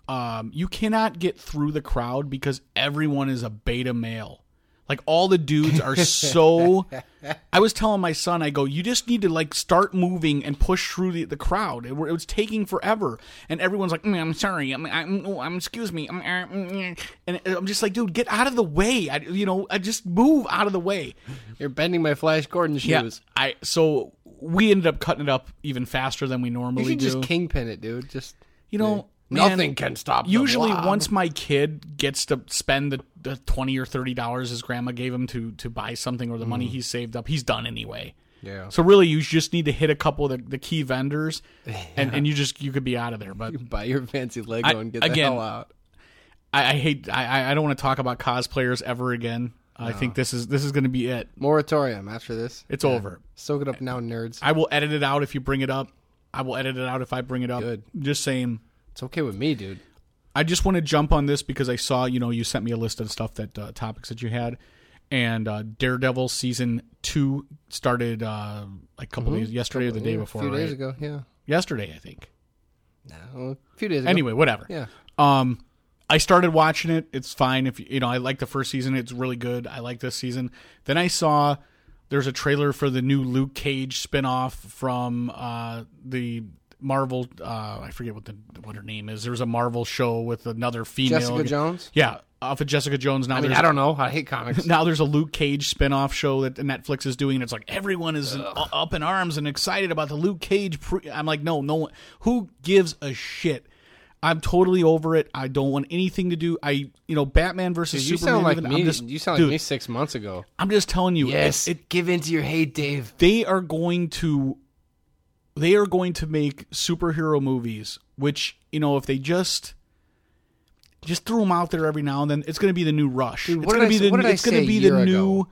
Speaker 5: um, you cannot get through the crowd because everyone is a beta male. Like all the dudes are so. (laughs) I was telling my son, I go, you just need to like start moving and push through the, the crowd. It, it was taking forever, and everyone's like, mm, "I'm sorry, I'm, I'm, oh, I'm excuse me," I'm, uh, mm, mm." and I'm just like, dude, get out of the way. I, you know, I just move out of the way.
Speaker 4: You're bending my Flash Gordon shoes.
Speaker 5: Yeah, I so we ended up cutting it up even faster than we
Speaker 4: You
Speaker 5: normally
Speaker 4: should
Speaker 5: do.
Speaker 4: just kingpin it, dude. Just
Speaker 5: you know, man,
Speaker 4: nothing can stop. the
Speaker 5: Usually, once my kid gets to spend the, the twenty or thirty dollars his grandma gave him to to buy something or the money mm. he saved up, he's done anyway.
Speaker 4: yeah.
Speaker 5: So really, you just need to hit a couple of the, the key vendors, (laughs) and, and you just you could be out of there. But
Speaker 4: buy your fancy Lego
Speaker 5: I-
Speaker 4: and get the
Speaker 5: again,
Speaker 4: hell out.
Speaker 5: I, I hate I I- I don't want to talk about cosplayers ever again. I think this is this is going to be it.
Speaker 4: Moratorium after this.
Speaker 5: It's over.
Speaker 4: Soak it up now, nerds.
Speaker 5: I will edit it out if you bring it up. I will edit it out if I bring it up.
Speaker 4: Good.
Speaker 5: Just saying.
Speaker 4: It's okay with me, dude.
Speaker 5: I just want to jump on this because I saw, you know, you sent me a list of stuff that uh, topics that you had, and uh, Daredevil season two started uh, like a couple days yesterday or the day
Speaker 4: Yeah,
Speaker 5: before,
Speaker 4: a few
Speaker 5: right?
Speaker 4: days ago. Yeah.
Speaker 5: Yesterday, I think.
Speaker 4: No, a few days ago.
Speaker 5: Anyway, whatever.
Speaker 4: Yeah.
Speaker 5: Um, I started watching it. It's fine if you know. I like the first season. It's really good. I like this season. Then I saw there's a trailer for the new Luke Cage spinoff from uh, the Marvel. Uh, I forget what the what her name is. There's a Marvel show with another female.
Speaker 4: Jessica Jones.
Speaker 5: Yeah, off of Jessica Jones. Now
Speaker 4: I mean, I don't know. I hate comics. (laughs)
Speaker 5: now there's a Luke Cage spin-off show that Netflix is doing and it's like everyone is up in arms and excited about the Luke Cage pre- I'm like no no one who gives a shit I'm totally over it. I don't want anything to do. I, you know, Batman versus
Speaker 4: Dude, you
Speaker 5: Superman.
Speaker 4: sound like
Speaker 5: even-
Speaker 4: me.
Speaker 5: Just,
Speaker 4: you sound
Speaker 5: dude,
Speaker 4: like me six months ago.
Speaker 5: I'm just telling you.
Speaker 4: Yes,
Speaker 5: it, it,
Speaker 4: give in to your hate, Dave.
Speaker 5: they are going to, they are going to make superhero movies. Which you know, if they just, just threw them out there every now and then, it's going to be the new Rush.
Speaker 4: Dude,
Speaker 5: it's going to be the.
Speaker 4: what did I
Speaker 5: It's going to be the
Speaker 4: ago?
Speaker 5: new.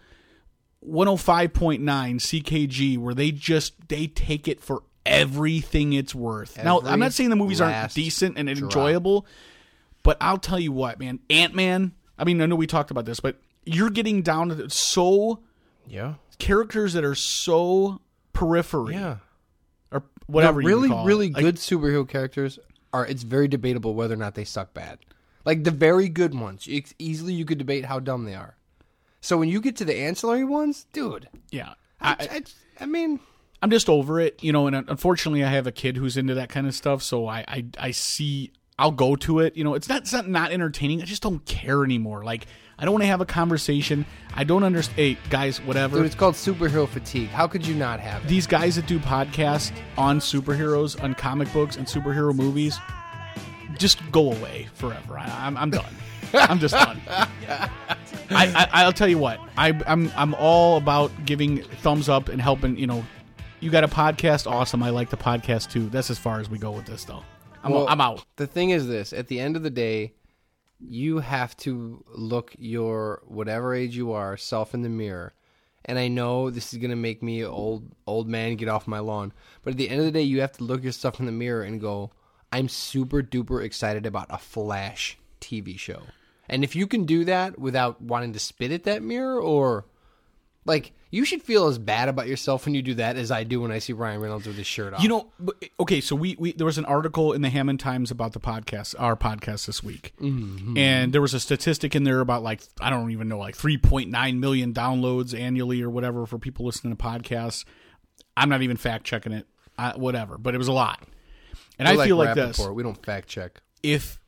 Speaker 5: 105.9 CKG where they just they take it for everything it's worth. now, I'm not saying the movies aren't decent and
Speaker 4: drop.
Speaker 5: enjoyable, but I'll tell you what, man, Ant-Man, I mean, I know we talked about this, but you're getting down to the, so
Speaker 4: Yeah,
Speaker 5: characters that are so periphery
Speaker 4: yeah.
Speaker 5: Whatever
Speaker 4: The
Speaker 5: you
Speaker 4: really,
Speaker 5: it.
Speaker 4: really
Speaker 5: Like,
Speaker 4: good superhero characters are. It's very debatable whether or not they suck bad. Like the very good ones, it's easily you could debate how dumb they are. So when you get to the ancillary ones, dude,
Speaker 5: Yeah.
Speaker 4: I,
Speaker 5: I,
Speaker 4: I, I mean,
Speaker 5: I'm just over it, you know. And unfortunately, I have a kid who's into that kind of stuff, so I, I, I see. I'll go to it. You know, it's not, it's not not entertaining. I just don't care anymore. Like, I don't want to have a conversation. I don't understand. Hey, guys, whatever.
Speaker 4: dude, it's called superhero fatigue. How could you not have it?
Speaker 5: These guys that do podcasts on superheroes, on comic books, and superhero movies, just go away forever. I, I'm, I'm done. (laughs) I'm just done. I, I, I'll tell you what. I, I'm I'm all about giving thumbs up and helping. You know, you got a podcast, awesome. I like the podcast too. That's as far as we go with this, though. I'm
Speaker 4: Well,
Speaker 5: I'm out.
Speaker 4: The thing is this: at the end of the day, you have to look your whatever age you are self in the mirror. And I know this is gonna make me old old man get off my lawn, but at the end of the day, you have to look yourself in the mirror and go, "I'm super duper excited about a Flash TV show." And if you can do that without wanting to spit at that mirror, or like you should feel as bad about yourself when you do that as I do when I see Ryan Reynolds with his shirt off.
Speaker 5: You know, okay, so we, we there was an article in the Hammond Times about the podcast, our podcast this week,
Speaker 4: Mm-hmm.
Speaker 5: and there was a statistic in there about like I don't even know, like three point nine million downloads annually or whatever for people listening to podcasts. I'm not even fact checking it, uh, whatever, but it was a lot. And
Speaker 4: We're
Speaker 5: I feel like this:
Speaker 4: We don't fact check.
Speaker 5: if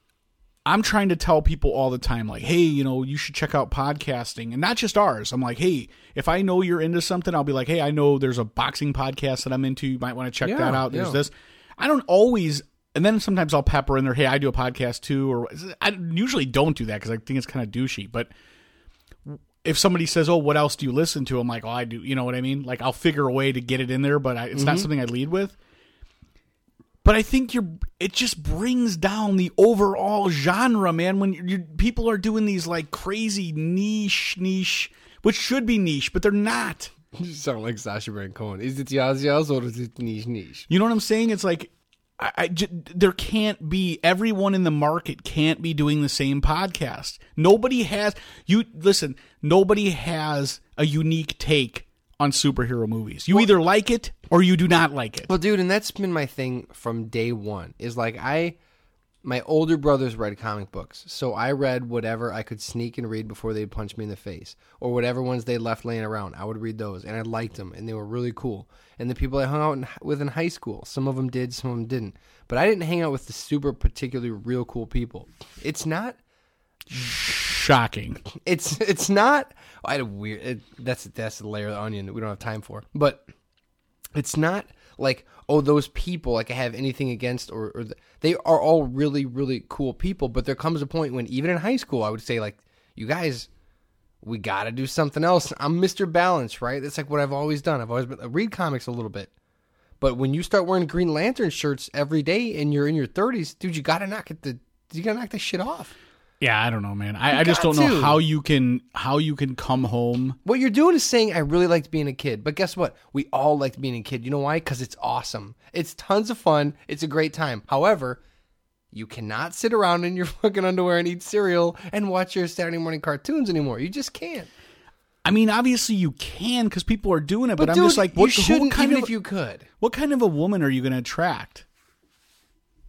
Speaker 5: I'm trying to tell people all the time, like, hey, you know, you should check out podcasting and not just ours. I'm like, hey, if I know you're into something, I'll be like, hey, I know there's a boxing podcast that I'm into. You might want to check
Speaker 4: Yeah,
Speaker 5: that out. There's
Speaker 4: yeah.
Speaker 5: this. I don't always, and then sometimes I'll pepper in there, hey, I do a podcast too. Or I usually don't do that because I think it's kind of douchey. But if somebody says, oh, what else do you listen to? I'm like, oh, I do. You know what I mean? Like, I'll figure a way to get it in there, but I, it's
Speaker 4: Mm-hmm.
Speaker 5: not something I lead with but I think you're it just brings down the overall genre, man. When you people are doing these like crazy niche niche, which should be niche, but they're not.
Speaker 4: You sound like Sacha Baron Cohen. Is it Yaz Yaz or is it niche niche?
Speaker 5: You know what I'm saying? It's like I, I j- there can't be everyone in the market can't be doing the same podcast. Nobody has you listen. Nobody has a unique take on superhero movies. You either like it or you do not like it.
Speaker 4: Well, dude, and that's been my thing from day one. Is like I, my older brothers read comic books, so I read whatever I could sneak and read before they'd punch me in the face, or whatever ones they left laying around. I would read those, and I liked them, and they were really cool. And the people I hung out in, with in high school, some of them did, some of them didn't. But I didn't hang out with the super particularly real cool people. It's not
Speaker 5: Shocking. (laughs)
Speaker 4: it's it's not I had a weird it, that's that's the layer of the onion that we don't have time for. But it's not like oh those people like i have anything against or, or the, they are all really really cool people but there comes a point when even in high school i would say like you guys we gotta do something else. I'm mr balance right? That's like what i've always done. I've always been I read comics a little bit. But when you start wearing green lantern shirts every day and you're in your 30s dude you gotta knock it the you gotta knock this shit off
Speaker 5: Yeah, I don't know, man. I, I just don't know
Speaker 4: to.
Speaker 5: how you can how you can come home.
Speaker 4: What you're doing is saying I really liked being a kid, but guess what? We all liked being a kid. You know why? Because it's awesome. It's tons of fun. It's a great time. However, you cannot sit around in your (laughs) fucking underwear and eat cereal and watch your Saturday morning cartoons anymore. You just can't.
Speaker 5: I mean, obviously you can because people are doing it, but,
Speaker 4: But,
Speaker 5: I'm just like,
Speaker 4: you
Speaker 5: what, who
Speaker 4: shouldn't
Speaker 5: kind
Speaker 4: even
Speaker 5: of
Speaker 4: if you could.
Speaker 5: what kind of a woman are you going to attract?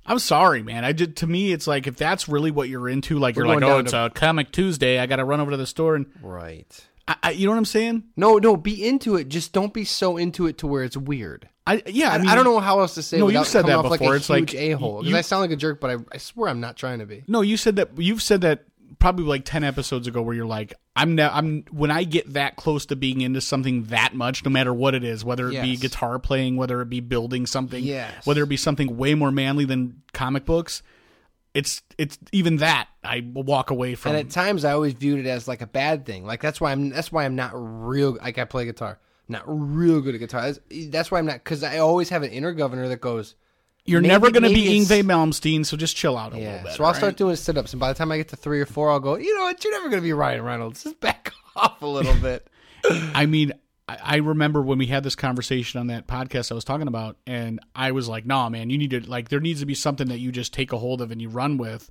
Speaker 5: I'm sorry, man. I did to me, it's like if that's really what you're into, like
Speaker 4: We're
Speaker 5: you're like, oh, it's
Speaker 4: to-
Speaker 5: a comic Tuesday. I got to run over to the store and
Speaker 4: Right.
Speaker 5: I, I, you know what I'm saying?
Speaker 4: No, no, be into it. Just don't be so into it to where it's weird.
Speaker 5: I yeah. I, mean,
Speaker 4: I don't know how else to say.
Speaker 5: No,
Speaker 4: it
Speaker 5: you've said that before.
Speaker 4: Like a
Speaker 5: It's like,
Speaker 4: a hole. Because I sound like a jerk, but I, I swear I'm not trying to be.
Speaker 5: No, you said that. You've said that probably like ten episodes ago, where you're like, I'm ne- I'm when I get that close to being into something that much, no matter what it is, whether it be guitar playing, whether it be building something,
Speaker 4: Yes.
Speaker 5: whether it be something way more manly than comic books. it's it's even that I walk away from.
Speaker 4: And at times, I always viewed it as like a bad thing. Like that's why I'm. That's why I'm not real. Like I play guitar, not real good at guitar. That's, that's why I'm not. Because I always have an inner governor that goes.
Speaker 5: You're
Speaker 4: maybe-
Speaker 5: never going to be Yngwie Malmsteen, so just chill out a
Speaker 4: Yeah.
Speaker 5: little bit.
Speaker 4: so I'll
Speaker 5: all
Speaker 4: start doing sit ups, and by the time I get to three or four, I'll go. You know what? You're never going to be Ryan Reynolds. Just back (laughs) off a little bit.
Speaker 5: I mean, I, I remember when we had this conversation on that podcast I was talking about, and I was like, "Nah, man, you need to like. There needs to be something that you just take a hold of and you run with."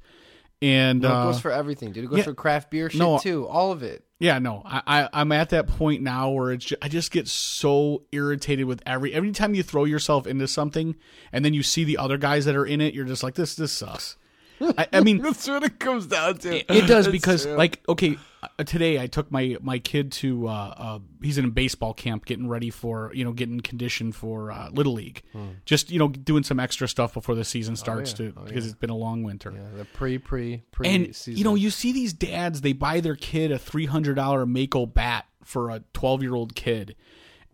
Speaker 5: And
Speaker 4: No, it
Speaker 5: uh,
Speaker 4: goes for everything, dude. It goes
Speaker 5: yeah.
Speaker 4: for craft beer shit
Speaker 5: No,
Speaker 4: too. All of it.
Speaker 5: Yeah, no, I, I I'm at that point now where it's just, I just get so irritated with every every time you throw yourself into something and then you see the other guys that are in it, you're just like this this sucks. I, I mean, (laughs)
Speaker 4: That's what it comes down to.
Speaker 5: it does because like okay, today I took my my kid to uh, uh he's in a baseball camp getting ready for you know getting conditioned for uh, little league, just you know doing some extra stuff before the season starts
Speaker 4: yeah.
Speaker 5: to
Speaker 4: Oh,
Speaker 5: because
Speaker 4: yeah.
Speaker 5: it's been a long winter.
Speaker 4: Yeah, the pre pre pre
Speaker 5: And
Speaker 4: season.
Speaker 5: you know, you see these dads, they buy their kid a three hundred dollar Mako bat for a twelve year old kid.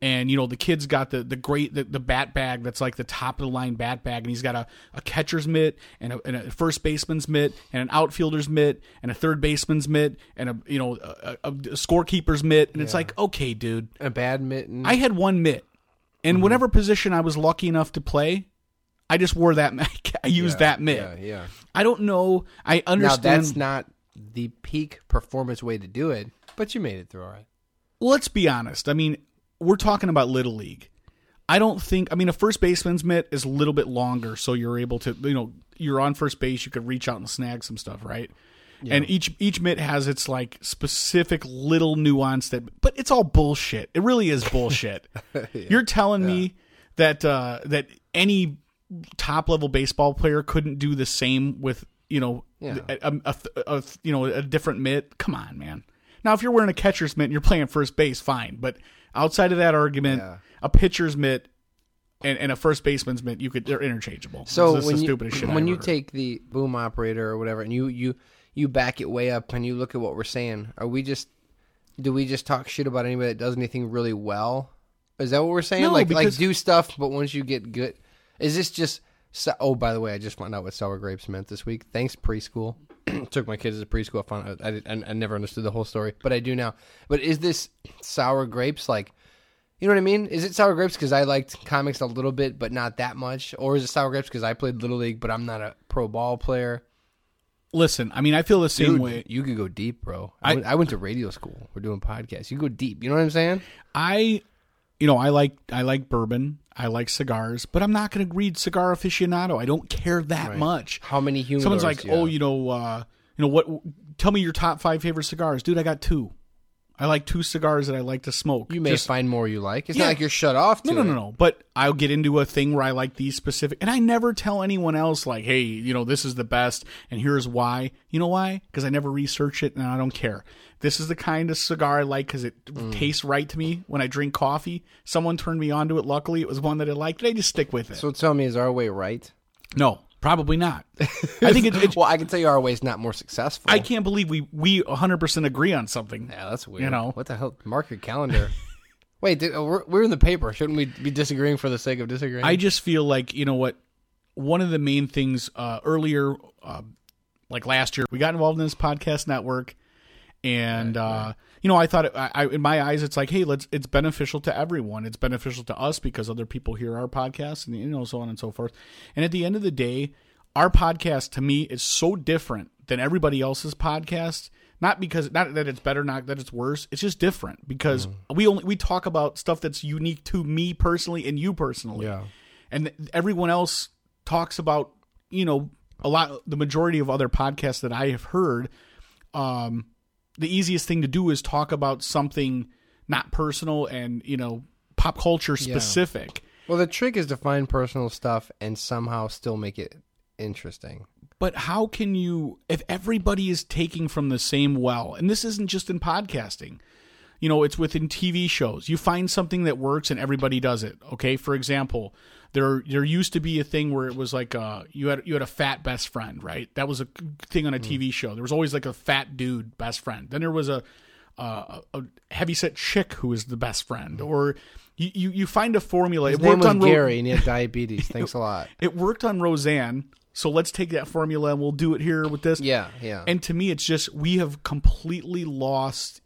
Speaker 5: And you know the kid's got the the great the, the bat bag that's like the top of the line bat bag, and he's got a, a catcher's mitt and a, and a first baseman's mitt and an outfielder's mitt and a third baseman's mitt and a you know a, a, a scorekeeper's mitt, and it's like okay, dude,
Speaker 4: a badminton.
Speaker 5: I had one mitt, and
Speaker 4: Mm-hmm.
Speaker 5: whatever position I was lucky enough to play, I just wore that. (laughs) I used
Speaker 4: Yeah,
Speaker 5: that mitt.
Speaker 4: Yeah, yeah.
Speaker 5: I don't know. I understand.
Speaker 4: Now that's not the peak performance way to do it, but you made it through all right.
Speaker 5: let's be honest. I mean, we're talking about little league. I don't think. I mean, a first baseman's mitt is a little bit longer, so you're able to, you know, you're on first base. You could reach out and snag some stuff, right? And each each mitt has its like specific little nuance that, but it's all bullshit. It really is bullshit. (laughs) You're telling me that uh, that any top level baseball player couldn't do the same with you know
Speaker 4: Yeah.
Speaker 5: a, a- a- a- you know a different mitt. Come on, man. Now, if you're wearing a catcher's mitt and you're playing first base, fine. But outside of that argument,
Speaker 4: Yeah.
Speaker 5: a pitcher's mitt and, and a first baseman's mitt, you could they're interchangeable.
Speaker 4: So
Speaker 5: this is
Speaker 4: when
Speaker 5: the
Speaker 4: you
Speaker 5: stupidest shit I
Speaker 4: when you take the boom operator or whatever, and you you you back it way up, and you look at what we're saying, are we just do we just talk shit about anybody that does anything really well? Is that what we're saying?
Speaker 5: No,
Speaker 4: like like do stuff, but once you get good, is this just? So, oh, by the way, I just found out what sour grapes meant this week. Thanks preschool. (clears throat) Took my kids to preschool. I found I, I, I never understood the whole story, but I do now. But is this sour grapes like? You know what I mean? Is it sour grapes because I liked comics a little bit, but not that much, or is it sour grapes because I played little league, but I'm not a pro ball player?
Speaker 5: listen, I mean, I feel the same
Speaker 4: Dude,
Speaker 5: way.
Speaker 4: you could go deep, bro. I,
Speaker 5: I-
Speaker 4: went, I went to radio school. We're doing podcasts. You go deep. You know what I'm saying?
Speaker 5: I, you know, I like I like bourbon. I like cigars, but I'm not going to read cigar aficionado. I don't care that
Speaker 4: Right.
Speaker 5: much.
Speaker 4: How many humidors?
Speaker 5: Someone's like,
Speaker 4: you
Speaker 5: "Oh, you know, uh, you know what? Tell me your top five favorite cigars, dude. I got two. I like two cigars that I like to smoke.
Speaker 4: you may
Speaker 5: Just-
Speaker 4: find more you like. It's
Speaker 5: Yeah.
Speaker 4: not like you're shut off. To
Speaker 5: No, no, no, no. But I'll get into a thing where I like these specific, and I never tell anyone else like, "Hey, you know, this is the best, and here's why." You know why? Because I never research it, and I don't care. This is the kind of cigar I like because it
Speaker 4: Mm.
Speaker 5: tastes right to me when I drink coffee. Someone turned me on to it. Luckily, it was one that I liked, and I just stick with it.
Speaker 4: So tell me, is our way right?
Speaker 5: no, probably not. I think it's, it, (laughs)
Speaker 4: well, I can tell you our way is not more successful.
Speaker 5: I can't believe we we 100 percent agree on something.
Speaker 4: Yeah, that's weird.
Speaker 5: You know.
Speaker 4: what the hell? Mark your calendar. (laughs) Wait, we're, we're in the paper. Shouldn't we be disagreeing for the sake of disagreeing?
Speaker 5: I just feel like you know what. One of the main things uh, earlier, uh, like last year, we got involved in this podcast network, and uh, you know, I thought it, I, I, in my eyes, it's like, hey, let's. It's beneficial to everyone. It's beneficial to us because other people hear our podcast, and you know, so on and so forth. And at the end of the day, our podcast to me is so different than everybody else's podcast. Not because not that it's better, not that it's worse. It's just different because we only we talk about stuff that's unique to me personally and you personally
Speaker 4: Yeah.
Speaker 5: and everyone else talks about you know a lot the majority of other podcasts that i have heard um the easiest thing to do is talk about something not personal and you know pop culture specific.
Speaker 4: Well, the trick is to find personal stuff and somehow still make it interesting.
Speaker 5: but how can you if everybody is taking from the same well and this isn't just in podcasting you know it's within tv shows. You find something that works and everybody does it okay? For example there there used to be a thing where it was like uh you had you had a fat best friend right that was a thing on a tv show there was always like a fat dude best friend then there was a uh, a heavy set chick who was the best friend or you, you, you find a formula
Speaker 4: His
Speaker 5: it worked on Ro-
Speaker 4: Gary, and he had (laughs) diabetes. Thanks a lot.
Speaker 5: it worked on Roseanne So let's take that formula and we'll do it here with this.
Speaker 4: Yeah, yeah.
Speaker 5: And to me, it's just we have completely lost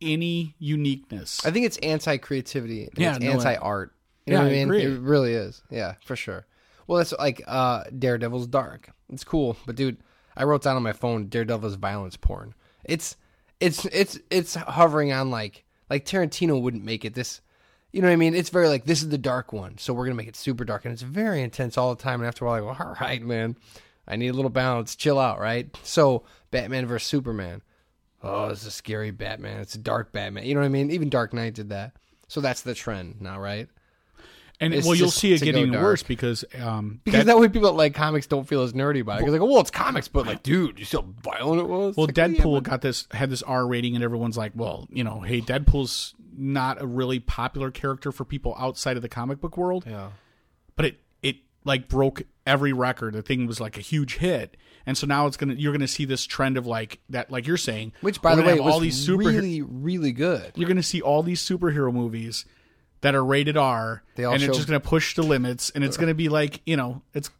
Speaker 5: any uniqueness.
Speaker 4: I think it's anti creativity.
Speaker 5: Yeah,
Speaker 4: it's
Speaker 5: no,
Speaker 4: anti art. You
Speaker 5: Yeah,
Speaker 4: know what
Speaker 5: I
Speaker 4: mean?
Speaker 5: agree.
Speaker 4: It really is. Yeah, for sure. Well, that's like uh, Daredevil's dark. It's cool, but dude, I wrote down on my phone Daredevil's violence porn. It's it's it's it's hovering on like like Tarantino wouldn't make it this. You know what I mean? It's very like this is the dark one, so we're gonna make it super dark, and it's very intense all the time. And after a while, I go, all right, man, I need a little balance, chill out, right? So Batman versus Superman. Oh, it's a scary Batman. It's a dark Batman. You know what I mean? Even Dark Knight did that. So that's the trend now, right?
Speaker 5: And
Speaker 4: it's
Speaker 5: well, you'll see it getting worse because um,
Speaker 4: Because
Speaker 5: that-
Speaker 4: that way people that like comics don't feel as nerdy about it. Because like, well, it's comics, but like, dude, you see how violent it was?
Speaker 5: Well,
Speaker 4: like,
Speaker 5: Deadpool
Speaker 4: yeah,
Speaker 5: got this had this R rating, and everyone's like, "Well, you know, hey, Deadpool's not a really popular character for people outside of the comic book world."
Speaker 4: yeah.
Speaker 5: But it it like broke every record. The thing was like a huge hit, and so now it's gonna you're gonna see this trend of like that, like you're saying,
Speaker 4: Which, by the way,
Speaker 5: all these super
Speaker 4: really, really good.
Speaker 5: you're gonna see all these superhero movies that are rated R,
Speaker 4: They all
Speaker 5: and
Speaker 4: show-
Speaker 5: it's just gonna push the limits, and it's gonna be like you know, it's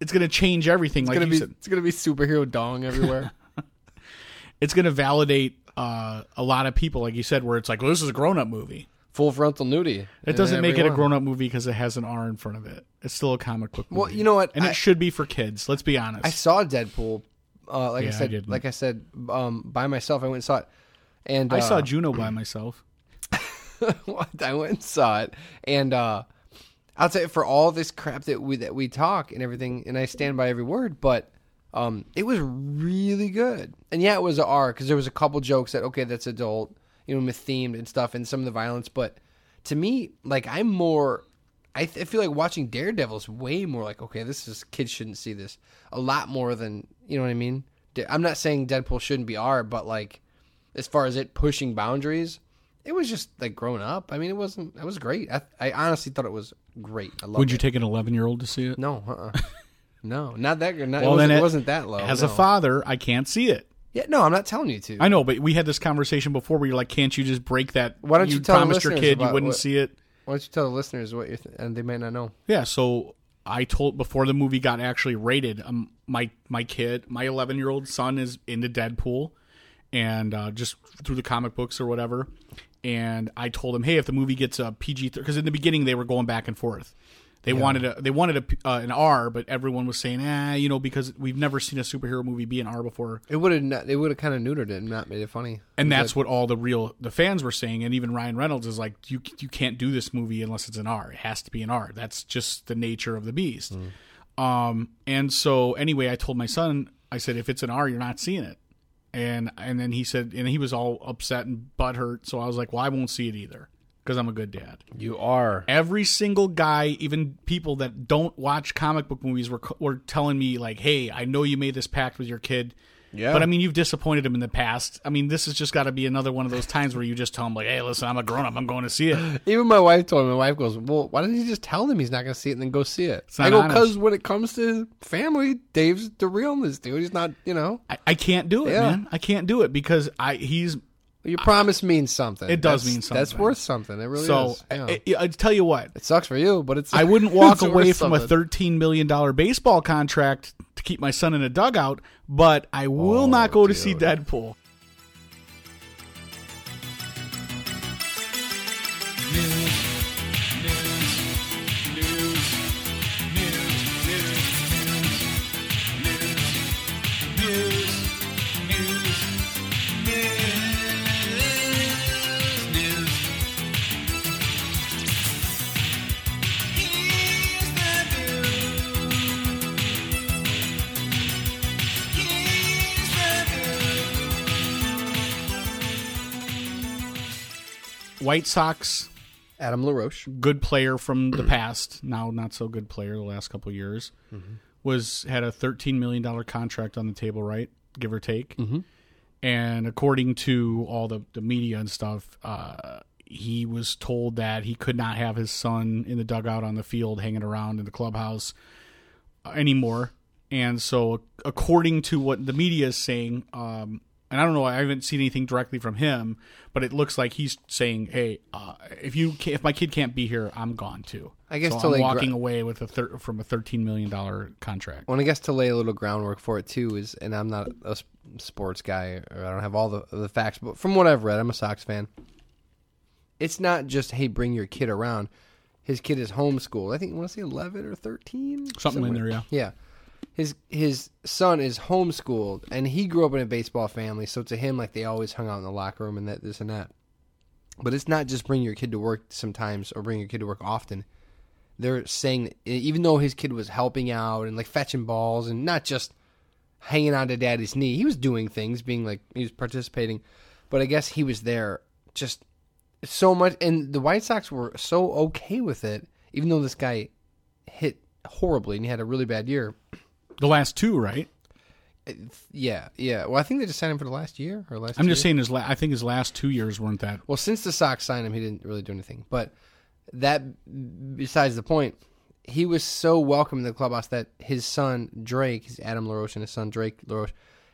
Speaker 5: it's gonna change everything.
Speaker 4: It's
Speaker 5: like
Speaker 4: gonna
Speaker 5: you
Speaker 4: be,
Speaker 5: said,
Speaker 4: it's gonna be superhero dong everywhere. (laughs)
Speaker 5: it's gonna validate uh, a lot of people, like you said, where it's like, well, this is a grown up movie.
Speaker 4: Full frontal nudity.
Speaker 5: It doesn't make it a grown up movie because it has an R in front of it. It's still a comic book movie.
Speaker 4: Well, you know what?
Speaker 5: And
Speaker 4: I-
Speaker 5: it should be for kids. Let's be honest.
Speaker 4: I saw Deadpool. Uh, like
Speaker 5: Yeah,
Speaker 4: I
Speaker 5: I
Speaker 4: said,
Speaker 5: didn't.
Speaker 4: like I said, um, by myself. I went and saw it, and
Speaker 5: I
Speaker 4: uh,
Speaker 5: saw Juno by myself. (laughs)
Speaker 4: I went and saw it, and uh, I'll say for all this crap that we that we talk and everything, and I stand by every word, but um, it was really good. And yeah, it was an R because there was a couple jokes that okay, that's adult, you know, themed and stuff, and some of the violence. But to me, like I'm more, I, th- I feel like watching Daredevil is way more like okay, this is kids shouldn't see this a lot more than you know what I mean. I'm not saying Deadpool shouldn't be R, but like as far as it pushing boundaries, it was just like growing up. I mean, it wasn't. It was great. I, I honestly thought it was great. I loved
Speaker 5: Would you
Speaker 4: it.
Speaker 5: take an 11 year old to see it?
Speaker 4: No, uh-uh. (laughs) no, not that. Not,
Speaker 5: Well,
Speaker 4: it, wasn't,
Speaker 5: then
Speaker 4: it
Speaker 5: it-
Speaker 4: wasn't that low.
Speaker 5: As
Speaker 4: no.
Speaker 5: a father, I can't see it.
Speaker 4: yeah, no, I'm not telling you to.
Speaker 5: I know, but we had this conversation before where you're like, can't you just break that?
Speaker 4: Why don't you tell the
Speaker 5: promised your kid you wouldn't
Speaker 4: what-
Speaker 5: see it?
Speaker 4: Why don't you tell the listeners what you th- and they might not know.
Speaker 5: Yeah, so I told before the movie got actually rated, um, my my kid, my 11 year old son is into Deadpool, and uh, just through the comic books or whatever. And I told him, hey, if the movie gets a PG, because in the beginning they were going back and forth. They wanted a they wanted a, uh, an R, but everyone was saying, ah, you know, because we've never seen a superhero movie be an R before.
Speaker 4: It would have. They would have kind of neutered it and not made it funny.
Speaker 5: and that's what all the real the fans were saying and even ryan reynolds is like you you can't do this movie unless it's an r it has to be an r that's just the nature of the beast um and so anyway i told my son i said if it's an r you're not seeing it and and then he said and he was all upset and butthurt. So i was like well i won't see it either because i'm a good dad.
Speaker 4: You are.
Speaker 5: every single guy, even people that don't watch comic book movies, were were telling me like, "Hey, I know you made this pact with your kid,
Speaker 4: Yeah.
Speaker 5: but I mean, you've disappointed him in the past. I mean, this has just got to be another one of those times where you just tell him like, "Hey, listen, I'm a grown up. I'm going to see it." (laughs)
Speaker 4: Even my wife told me. My wife goes, "Well, why didn't you just tell him he's not going to see it and then go see it?" I go, "Because when it comes to family, Dave's the realness, dude. He's not. You know,
Speaker 5: I, I can't do it,
Speaker 4: Yeah.
Speaker 5: man. I can't do it because I he's
Speaker 4: your promise means something.
Speaker 5: It does
Speaker 4: That's-
Speaker 5: mean something.
Speaker 4: That's worth something. It really
Speaker 5: so.
Speaker 4: is. Yeah.
Speaker 5: I, I, I tell you what,
Speaker 4: it sucks for you, but it's.
Speaker 5: I wouldn't walk (laughs)
Speaker 4: it's
Speaker 5: away from a
Speaker 4: something.
Speaker 5: thirteen million dollar baseball contract to keep my son in a dugout, but I will
Speaker 4: Oh,
Speaker 5: not go to see. Deadpool. White Sox
Speaker 4: Adam LaRoche.
Speaker 5: good player from the (clears throat) past, now not so good player the last couple years, was had a thirteen million dollar contract on the table, right, give or take. Mm-hmm. And according to all the, the media and stuff, uh, he was told that he could not have his son in the dugout on the field, hanging around in the clubhouse anymore. And so, according to what the media is saying, um, and I don't know, I haven't seen anything directly from him, but it looks like he's saying, "Hey, uh, if you can, if my kid can't be here, I'm gone too."
Speaker 4: I guess
Speaker 5: so
Speaker 4: till
Speaker 5: I'm
Speaker 4: they
Speaker 5: walking
Speaker 4: gra-
Speaker 5: away with a thir- from a thirteen million dollar contract.
Speaker 4: Well, I guess to lay a little groundwork for it too is, and I'm not a sports guy, or I don't have all the the facts, but from what I've read, I'm a Sox fan. It's not just hey, bring your kid around. His kid is homeschooled. I think I want to say 11 or 13,
Speaker 5: Something in there, yeah.
Speaker 4: Yeah, his his son is homeschooled, and he grew up in a baseball family. So to him, like they always hung out in the locker room and that this and that. But it's not just bring your kid to work sometimes or bring your kid to work often they're saying even though his kid was helping out and like fetching balls and not just hanging on to daddy's knee, he was doing things, being like he was participating. But I guess he was there just so much, and the White Sox were so okay with it, even though this guy hit horribly and he had a really bad year.
Speaker 5: The last two, right?
Speaker 4: Uh, yeah, yeah. Well, I think they just signed him for the last year or last.
Speaker 5: I'm just
Speaker 4: years.
Speaker 5: saying his. La- I think his last two years weren't that.
Speaker 4: Well, since the Sox signed him, he didn't really do anything. But that, besides the point, he was so welcome in the clubhouse that his son Drake, his Adam LaRoche and his son Drake LaRoche,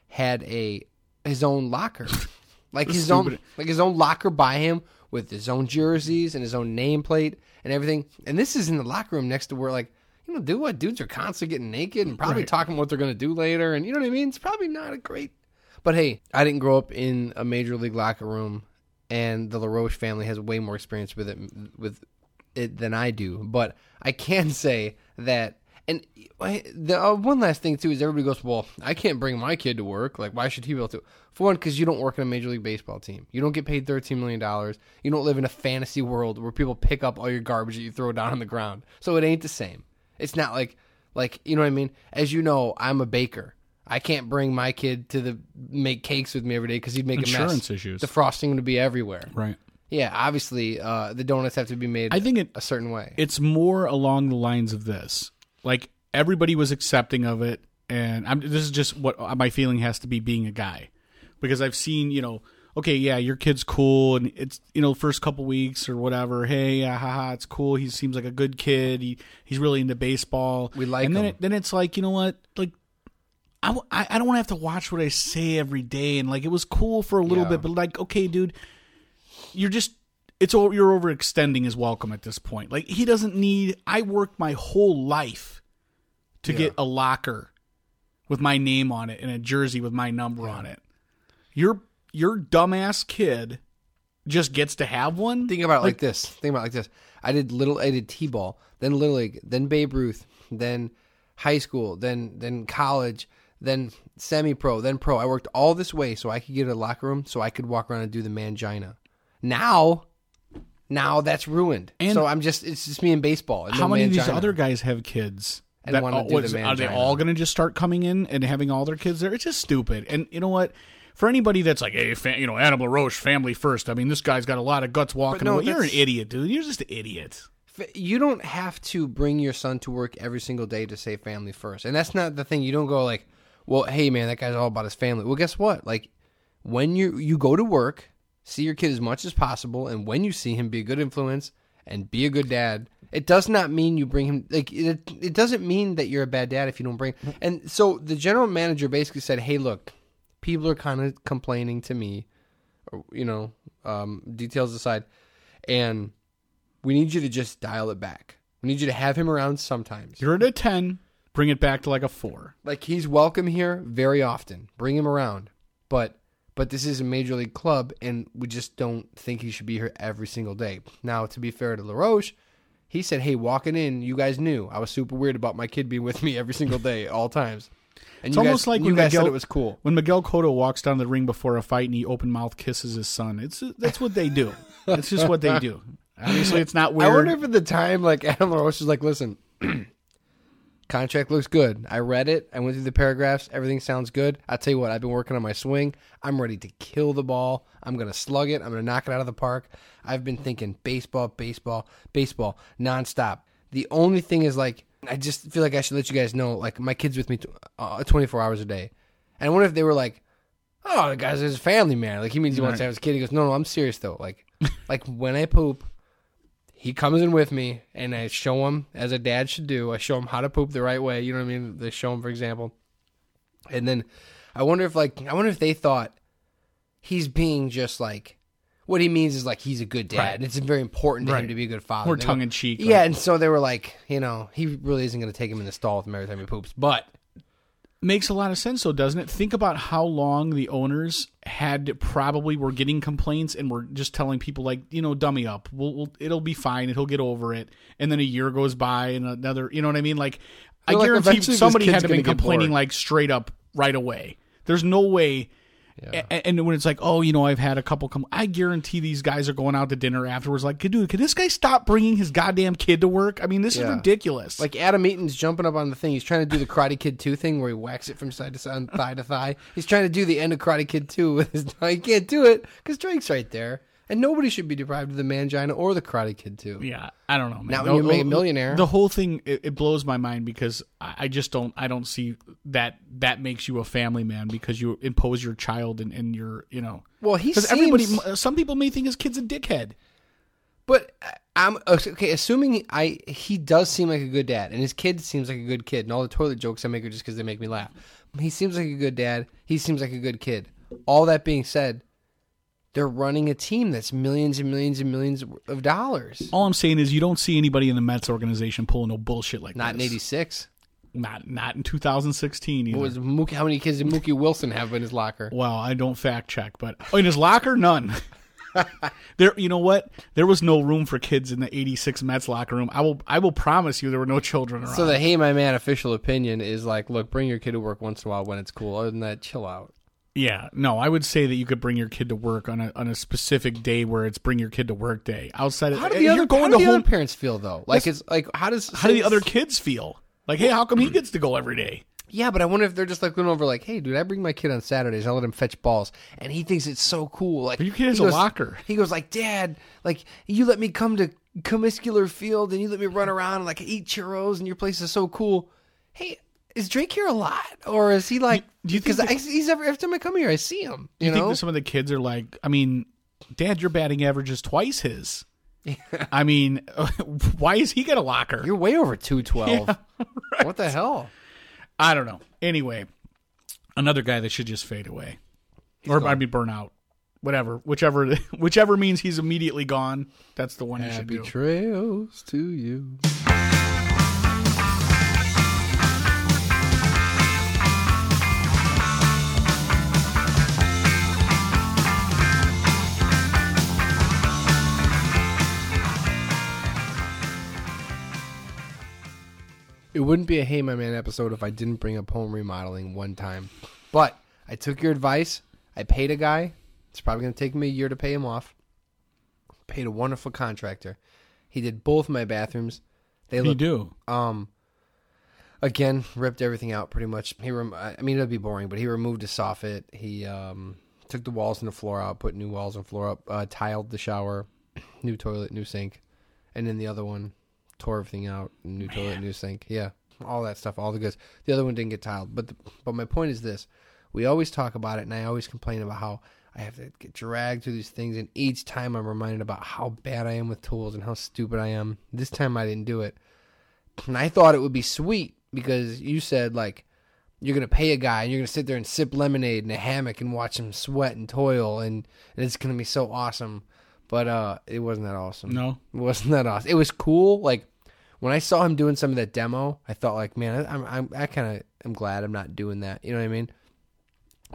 Speaker 4: had a his own locker, (laughs) like his own like his own locker by him with his own jerseys and his own nameplate and everything. And this is in the locker room next to where like. You know, do what dudes are constantly getting naked and probably
Speaker 5: Right.
Speaker 4: talking what they're going to do later, and you know what I mean. It's probably not a great but hey, I didn't grow up in a major league locker room, and the LaRoche family has way more experience with it with it than I do. But I can (laughs) say that. And the uh, one last thing too is everybody goes, "Well, I can't bring my kid to work. Like, why should he be able to?" For one, because you don't work in a major league baseball team. You don't get paid thirteen million dollars. You don't live in a fantasy world where people pick up all your garbage that you throw down on the ground. So it ain't the same. It's not like like you know what I mean. As you know, I'm a baker. I can't bring my kid to the make cakes with me every day because he'd make a mess.
Speaker 5: Insurance issues.
Speaker 4: The frosting would be everywhere.
Speaker 5: Right.
Speaker 4: Yeah, obviously, uh, the donuts have to be made
Speaker 5: I think it
Speaker 4: a certain way.
Speaker 5: it's more along the lines of this. Like everybody was accepting of it, and I'm, this is just what my feeling has to be being a guy, because I've seen you know, okay, yeah, your kid's cool, and it's you know, first couple weeks or whatever. Hey, yeah, haha, it's cool. He seems like a good kid. He he's really into baseball.
Speaker 4: We like
Speaker 5: and then
Speaker 4: him.
Speaker 5: It, then it's like you know what, like. I, I don't want to have to watch what I say every day, and like it was cool for a little
Speaker 4: Yeah.
Speaker 5: bit, but like, okay, dude, you're just it's o- you're overextending his welcome at this point. Like he doesn't need. I worked my whole life to
Speaker 4: Yeah.
Speaker 5: get a locker with my name on it and a jersey with my number on it. Your your dumbass kid just gets to have one.
Speaker 4: Think about it like, this. Think about it like this. I did little. I did t-ball, then little league, then Babe Ruth, then high school, then then college, then semi-pro, then pro. I worked all this way so I could get a locker room, so I could walk around and do the mangina. Now, now that's ruined.
Speaker 5: And-
Speaker 4: so I'm just. It's just me in baseball. and
Speaker 5: How
Speaker 4: no
Speaker 5: many of these other guys have kids?
Speaker 4: And wanna
Speaker 5: all-
Speaker 4: do
Speaker 5: what
Speaker 4: the
Speaker 5: are they all going to just start coming in and having all their kids there? It's just stupid. And you know what? For anybody that's like, hey, fa- you know, Adam LaRoche, family first. I mean, this guy's got a lot of guts walking.
Speaker 4: no,
Speaker 5: away. You're an idiot, dude. You're just an idiot.
Speaker 4: You don't have to bring your son to work every single day to say family first. And that's not the thing. You don't go like, well, hey man, that guy's all about his family. Well, guess what? Like when you you go to work, see your kid as much as possible, and when you see him, be a good influence and be a good dad. It does not mean you bring him like it. It doesn't mean that you're a bad dad if you don't bring. And so the general manager basically said, "Hey, look, people are kind of complaining to me, you know, um, details aside, and we need you to just dial it back. We need you to have him around sometimes.
Speaker 5: You're at a ten. Bring it back to like a four.
Speaker 4: Like he's welcome here very often. Bring him around, but." But this is a major league club, and we just don't think he should be here every single day. Now, to be fair to LaRoche, he said, "Hey, walking in, you guys knew I was super weird about my kid being with me every single day, all times." And
Speaker 5: It's
Speaker 4: you
Speaker 5: almost
Speaker 4: guys,
Speaker 5: like
Speaker 4: you
Speaker 5: when
Speaker 4: guys said
Speaker 5: Miguel-
Speaker 4: it was cool.
Speaker 5: When Miguel Cotto walks down the ring before a fight and he open mouth kisses his son, it's that's what they do. It's just what they do. (laughs) Obviously, it's not weird.
Speaker 4: I wonder if at the time, like (laughs) Adam LaRoche was like, "Listen, (clears throat) contract looks good. I read it. I went through the paragraphs. Everything sounds good. I tell you what, I've been working on my swing. I'm ready to kill the ball. I'm gonna slug it. I'm gonna knock it out of the park. I've been thinking baseball, baseball, baseball, nonstop. The only thing is like, I just feel like I should let you guys know, like my kid's with me t- uh, 24 hours a day, and I wonder if they were like." Oh, the guy's his family man. Like he means he wants to have his kid. He goes, no, no, I'm serious though. Like, (laughs) like when I poop, he comes in with me and I show him as a dad should do. I show him how to poop the right way. You know what I mean? They show him, for example. And then I wonder if like I wonder if they thought he's being just like what he means is like he's a good dad.
Speaker 5: Right.
Speaker 4: It's very important to
Speaker 5: Right.
Speaker 4: him to be a good father.
Speaker 5: Or tongue in cheek.
Speaker 4: Yeah,
Speaker 5: like-
Speaker 4: and so they were like, you know, he really isn't going to take him in the stall with him every time he poops. But
Speaker 5: makes a lot of sense though doesn't it think about how long the owners had probably were getting complaints and were just telling people like you know dummy up we'll, we'll it'll be fine he'll get over it and then a year goes by and another you know what i mean like i
Speaker 4: Feel like
Speaker 5: guarantee somebody had been complaining like straight up right away there's no way a- and when it's like, oh, you know, I've had a couple come, I guarantee these guys are going out to dinner afterwards. Like, dude, can this guy stop bringing his goddamn kid to work? I mean, this
Speaker 4: Yeah.
Speaker 5: is ridiculous.
Speaker 4: like Adam Eaton's jumping up on the thing. He's trying to do the Karate Kid 2 thing where he whacks it from side to side, thigh to thigh. He's trying to do the end of Karate Kid 2 with his (laughs) He can't do it because Drake's right there. And nobody should be deprived of the mangina or the Karate Kid too.
Speaker 5: Yeah, I don't know, man.
Speaker 4: Now when you make a millionaire-
Speaker 5: the whole thing it, it blows my mind because I, I just don't I don't see that that makes you a family man because you impose your child and, and your you know
Speaker 4: Well, he seems...
Speaker 5: everybody some people may think his kid's a dickhead.
Speaker 4: But uh, I'm okay. Assuming I, he does seem like a good dad, and his kid seems like a good kid, and all the toilet jokes I make are just because they make me laugh. He seems like a good dad. He seems like a good kid. All that being said, they're running a team that's millions and millions and millions of dollars.
Speaker 5: All I'm saying is you don't see anybody in the Mets organization pulling no bullshit like
Speaker 4: Not in '86.
Speaker 5: Not not in 2016 either.
Speaker 4: What was Mookie? How many kids did Mookie Wilson have in his locker?
Speaker 5: Well, I don't fact check, but oh, in his locker, none. (laughs) there, you know what? There was no room for kids in the '86 Mets locker room. I will, I will promise you, there were no children around.
Speaker 4: So the hey my man official opinion is like, look, bring your kid to work once in a while when it's cool. Other than that, chill out.
Speaker 5: Yeah, no, I would say that you could bring your kid to work on a on a specific day where it's bring your kid to work day. Outside of
Speaker 4: How do the other,
Speaker 5: going
Speaker 4: how
Speaker 5: to
Speaker 4: do the
Speaker 5: home,
Speaker 4: other parents feel though? Like it's like how does
Speaker 5: how do the other kids feel? Like, hey, how come he gets to go every day?
Speaker 4: Yeah, but I wonder if they're just like going over like, hey, dude, I bring my kid on Saturdays. I let him fetch balls, and he thinks it's so cool. Like
Speaker 5: your kid has a
Speaker 4: goes-
Speaker 5: locker.
Speaker 4: He goes like, Dad, like you let me come to Comiscular Field and you let me run around and like eat churros, and your place is so cool. Hey, is Drake here a lot, or is he like?
Speaker 5: do you
Speaker 4: Because he's every, every time I come here, I see him. You,
Speaker 5: you think
Speaker 4: know,
Speaker 5: that some of the kids are like, I mean, Dad, your batting average is twice his. (laughs) I mean, (laughs) why is he got a locker?
Speaker 4: you're way over two twelve. (laughs) What the hell?
Speaker 5: I don't know. Anyway, another guy that should just fade away, or I mean, burn out. Whatever, whichever, whichever means he's immediately gone. That's the one you should
Speaker 4: Happy
Speaker 5: do.
Speaker 4: trails to you. It wouldn't be a Hey My Man episode if I didn't bring up home remodeling one time. But I took your advice. I paid a guy. It's probably going to take me a year to pay him off. Paid a wonderful contractor. He did both my bathrooms. They look
Speaker 5: do.
Speaker 4: um again ripped everything out pretty much. He rem- I mean it'd be boring, but he removed the soffit. He um took the walls and the floor out, put new walls and floor up, uh, tiled the shower, (clears throat) new toilet, new sink, and then the other one tore everything out, new toilet, new sink. Yeah, all that stuff, all the goods. The other one didn't get tiled, but the, but my point is this: we always talk about it, and I always complain about how I have to get dragged through these things, and each time I'm reminded about how bad I am with tools and how stupid I am. This time I didn't do it, and I thought it would be sweet because you said like you're gonna pay a guy and you're gonna sit there and sip lemonade in a hammock and watch him sweat and toil, and, and it's gonna be so awesome. But uh, it wasn't that awesome.
Speaker 5: No.
Speaker 4: It wasn't that awesome. It was cool. Like when I saw him doing some of that demo, I thought like, man, I'm, I'm I kind of am glad I'm not doing that. You know what I mean?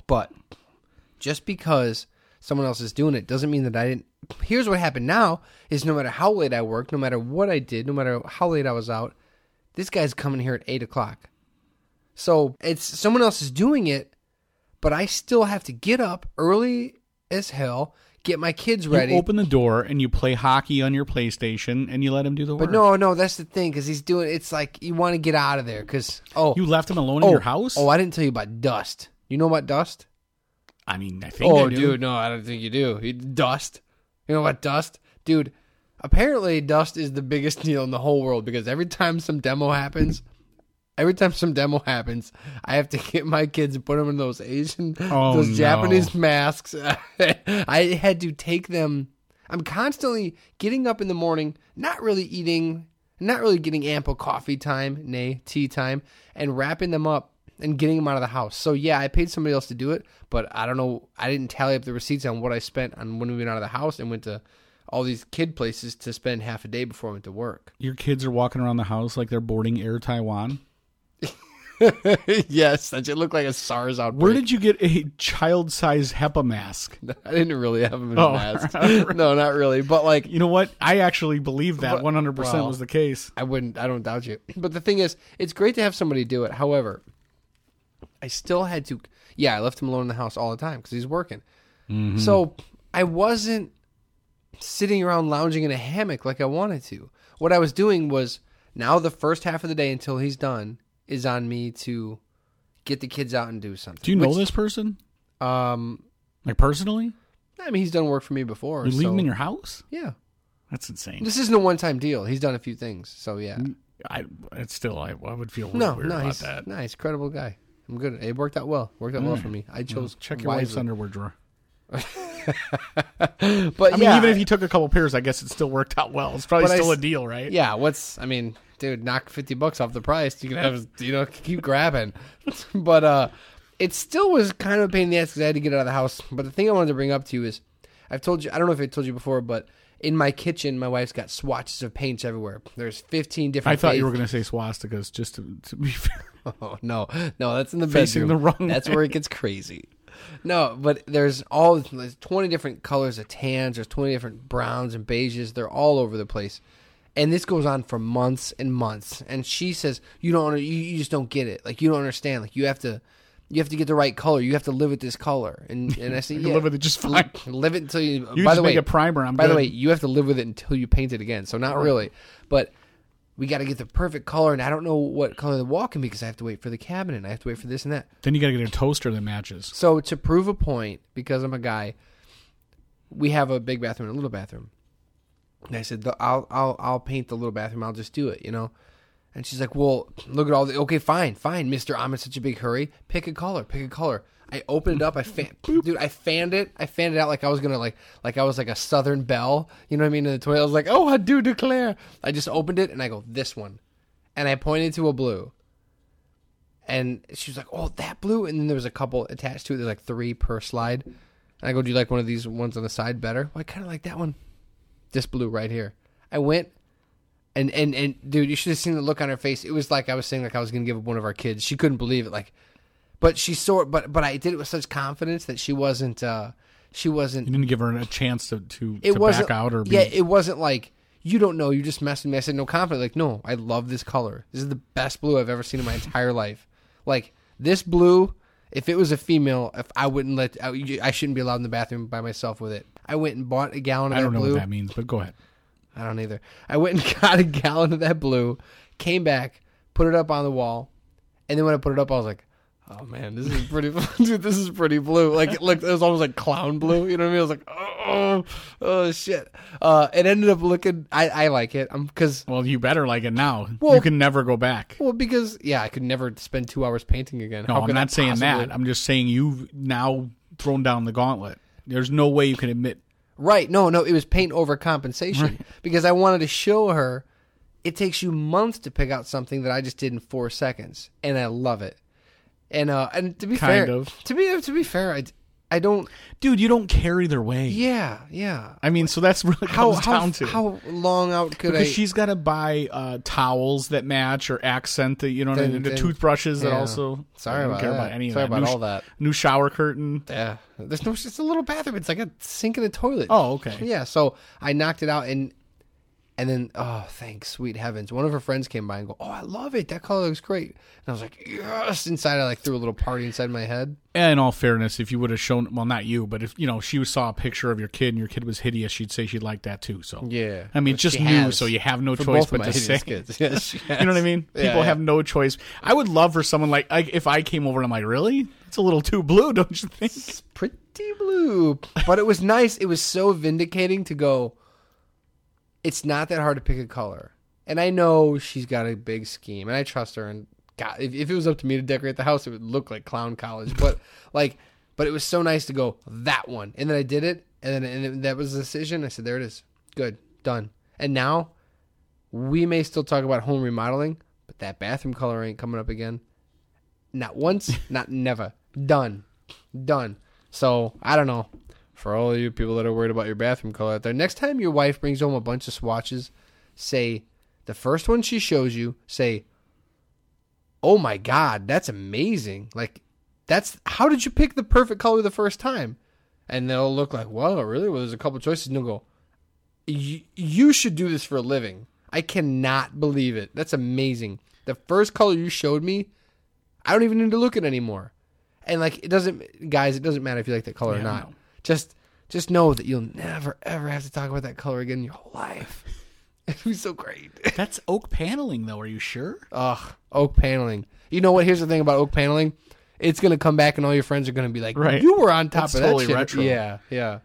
Speaker 4: But just because someone else is doing it doesn't mean that I didn't. Here's what happened now: is no matter how late I worked, no matter what I did, no matter how late I was out, this guy's coming here at eight o'clock. So it's someone else is doing it, but I still have to get up early as hell, get my kids ready.
Speaker 5: You open the door and you play hockey on your PlayStation and you let him do the work.
Speaker 4: But no, no, that's the thing because he's doing. It's like you want to get out of there because oh,
Speaker 5: you left him alone
Speaker 4: oh,
Speaker 5: in your house.
Speaker 4: Oh, I didn't tell you about dust. You know about dust?
Speaker 5: I mean, I think.
Speaker 4: Oh,
Speaker 5: I do.
Speaker 4: dude, no, I don't think you do. You, dust. You know what dust, dude? Apparently, dust is the biggest (laughs) deal in the whole world because every time some demo happens, every time some demo (laughs) happens, I have to get my kids and put them in those Asian,
Speaker 5: Oh,
Speaker 4: those
Speaker 5: no.
Speaker 4: Japanese masks. (laughs) I had to take them. I'm constantly getting up in the morning, not really eating, not really getting ample coffee time, nay, tea time, and wrapping them up and getting them out of the house. So yeah, I paid somebody else to do it, but I don't know. I didn't tally up the receipts on what I spent on when we went out of the house and went to all these kid places to spend half a day before I went to work.
Speaker 5: Your kids are walking around the house like they're boarding Air Taiwan. (laughs)
Speaker 4: yes, that should look like a SARS outbreak.
Speaker 5: Where did you get a child-sized HEPA mask? (laughs)
Speaker 4: I didn't really have them in
Speaker 5: Oh.
Speaker 4: a (laughs) mask. no, not really. But like,
Speaker 5: You know what? I actually believe that 100% was the case.
Speaker 4: I wouldn't. I don't doubt you. But the thing is, it's great to have somebody do it. However, I still had to. Yeah, I left him alone in the house all the time because he's working. Mm-hmm. So I wasn't sitting around lounging in a hammock like I wanted to. What I was doing was now the first half of the day until he's done is on me to get the kids out and do something.
Speaker 5: Do you know
Speaker 4: Which,
Speaker 5: this person?
Speaker 4: Um,
Speaker 5: Like personally?
Speaker 4: I mean, he's done work for me before.
Speaker 5: You leave
Speaker 4: so-
Speaker 5: him in your house?
Speaker 4: Yeah,
Speaker 5: That's insane.
Speaker 4: this isn't a one-time deal. He's done a few things. So yeah.
Speaker 5: I it's still I, I would feel
Speaker 4: No,
Speaker 5: weird
Speaker 4: no,
Speaker 5: about
Speaker 4: he's
Speaker 5: that.
Speaker 4: no, he's a credible guy. I'm good. It worked out well. Worked out well for me. I chose
Speaker 5: Check your wife's underwear drawer. (laughs)
Speaker 4: But
Speaker 5: I mean,
Speaker 4: yeah,
Speaker 5: even if you took a couple pairs, I guess it still worked out well. It's probably still a
Speaker 4: s-
Speaker 5: deal, right?
Speaker 4: yeah, what's I mean, dude, knock fifty bucks off the price. You can have you know keep grabbing, (laughs) but uh, it still was kind of a pain in the ass because I had to get out of the house. But the thing I wanted to bring up to you is, I've told you, I don't know if I told you before, but in my kitchen, my wife's got swatches of paints everywhere. There's fifteen different.
Speaker 5: I thought you were going to say swastikas, just to, to be fair. (laughs)
Speaker 4: Oh no, no, that's in the
Speaker 5: Facing
Speaker 4: bedroom.
Speaker 5: the wrong
Speaker 4: That's
Speaker 5: way.
Speaker 4: where it gets crazy. No, but there's all there's twenty different colors of tans. There's twenty different browns and beiges. They're all over the place, and this goes on for months and months. And she says, "You don't, you, you just don't get it. Like you don't understand. Like you have to, you have to get the right color. You have to live with this color." And and I (laughs) say,
Speaker 5: You
Speaker 4: "Yeah,
Speaker 5: live with it just fine.
Speaker 4: live it until you."
Speaker 5: You
Speaker 4: by the way,
Speaker 5: a primer. I'm
Speaker 4: by the way, you have to live with it until you paint it again. So not really, but we got to get the perfect color, and I don't know what color the wall can be because I have to wait for the cabinet. and I have to wait for this and that.
Speaker 5: Then you got to get a toaster that matches.
Speaker 4: So to prove a point, because I'm a guy, we have a big bathroom and a little bathroom. And I said, "I'll I'll I'll paint the little bathroom. I'll just do it," you know. And she's like, "Well, look at all the. Okay, fine, fine, Mister. I'm in such a big hurry. Pick a color. Pick a color." I opened it up. I fan, (laughs) dude. I fanned it. I fanned it out like I was gonna like like I was like a Southern belle. You know what I mean? In the toilet, I was like, "Oh, I do declare." I just opened it and I go, "This one," and I pointed to a blue. And she was like, "Oh, that blue." And then there was a couple attached to it. There's like three per slide. And I go, "Do you like one of these ones on the side better?" Well, I kind of like that one. This blue right here. I went, and and and dude, you should have seen the look on her face. It was like I was saying, like I was gonna give up one of our kids. She couldn't believe it. Like, but she saw, but but I did it with such confidence that she wasn't. uh She wasn't
Speaker 5: You didn't give her a chance to to,
Speaker 4: it
Speaker 5: to back out or be,
Speaker 4: yeah it wasn't like you don't know you just messed with me i said no confidence. like no i love this color this is the best blue i've ever seen in my entire life like this blue if it was a female if i wouldn't let I, I shouldn't be allowed in the bathroom by myself with it i went and bought a gallon of
Speaker 5: blue.
Speaker 4: I
Speaker 5: don't know
Speaker 4: blue
Speaker 5: what that means, but go ahead.
Speaker 4: i don't either i went and (laughs) got a gallon of that blue came back put it up on the wall and then when i put it up i was like Oh man, this is pretty. (laughs) Dude, this is pretty blue. Like it looked, it was almost like clown blue. You know what I mean? I was like, oh, oh shit. Uh, it ended up looking. I, I like it. I'm because
Speaker 5: Well, you better like it now.
Speaker 4: Well-
Speaker 5: you can never go back.
Speaker 4: well because yeah, I could never spend two hours painting again.
Speaker 5: No,
Speaker 4: How
Speaker 5: I'm not saying that. I'm just saying you've now thrown down the gauntlet. There's no way you can admit.
Speaker 4: Right. No, no, it was paint over compensation because I wanted to show her it takes you months to pick out something that I just did in four seconds, and I love it. And uh, and to be
Speaker 5: Kind
Speaker 4: fair,
Speaker 5: of.
Speaker 4: to be to be fair, I, I don't.
Speaker 5: Dude, you don't care either way.
Speaker 4: Yeah, yeah.
Speaker 5: I mean, so that's really
Speaker 4: How
Speaker 5: comes
Speaker 4: how
Speaker 5: down to
Speaker 4: how long out could I.
Speaker 5: because
Speaker 4: I?
Speaker 5: she's got to buy uh, towels that match or accent the you know what I
Speaker 4: Then-
Speaker 5: mean, the
Speaker 4: then-
Speaker 5: toothbrushes that
Speaker 4: yeah.
Speaker 5: also.
Speaker 4: Sorry
Speaker 5: I don't
Speaker 4: about
Speaker 5: care
Speaker 4: that.
Speaker 5: about any of
Speaker 4: Sorry
Speaker 5: that.
Speaker 4: about
Speaker 5: new,
Speaker 4: all that.
Speaker 5: New shower curtain.
Speaker 4: Yeah, there's no. It's a little bathroom. It's like a sink and a toilet.
Speaker 5: Oh, okay.
Speaker 4: Yeah, so I knocked it out and and then oh thanks sweet heavens one of her friends came by and go oh I love it that color looks great and I was like yes inside I like threw a little party inside my head
Speaker 5: In all fairness, if you would have shown, well, not you, but if you know she saw a picture of your kid and your kid was hideous, she'd say she'd like that too. So
Speaker 4: Yeah,
Speaker 5: I mean,
Speaker 4: which
Speaker 5: just new, so you have no
Speaker 4: for
Speaker 5: choice but to say.
Speaker 4: kids. (laughs) Yes, (laughs)
Speaker 5: You know what I mean?
Speaker 4: Yeah,
Speaker 5: People
Speaker 4: yeah.
Speaker 5: have no choice. I would love for someone like, like if I came over and I'm like, really? It's a little too blue, (laughs) don't you think?
Speaker 4: It's pretty blue but it was nice it was so vindicating to go it's not that hard to pick a color. And I know she's got a big scheme and I trust her. And God if, if it was up to me to decorate the house it would look like clown college. But (laughs) like but it was so nice to go that one. And then I did it and then and that was the decision. I said there it is. Good. Done. And now we may still talk about home remodeling but that bathroom color ain't coming up again. Not once, (laughs) not never. Done. Done. So, I don't know. For all you people that are worried about your bathroom color out there, next time your wife brings home a bunch of swatches, say, the first one she shows you, say, oh my God, that's amazing. Like, that's, how did you pick the perfect color the first time? And they'll look like, wow, really? Well, there's a couple choices. And they'll go, "You- you should do this for a living. I cannot believe it. That's amazing. The first color you showed me, I don't even need to look at it anymore. And like it doesn't guys, it doesn't matter if you like that color
Speaker 5: Yeah,
Speaker 4: or not.
Speaker 5: know.
Speaker 4: Just just know that you'll never ever have to talk about that color again in your whole life. (laughs) It was so great. (laughs)
Speaker 5: That's oak paneling, though. Are you sure?
Speaker 4: Ugh, oak paneling. You know what? Here's the thing about oak paneling. It's gonna come back and all your friends are gonna be like,
Speaker 5: Right.
Speaker 4: You were on top
Speaker 5: That's
Speaker 4: of that
Speaker 5: totally
Speaker 4: shit.
Speaker 5: retro.
Speaker 4: Yeah, yeah.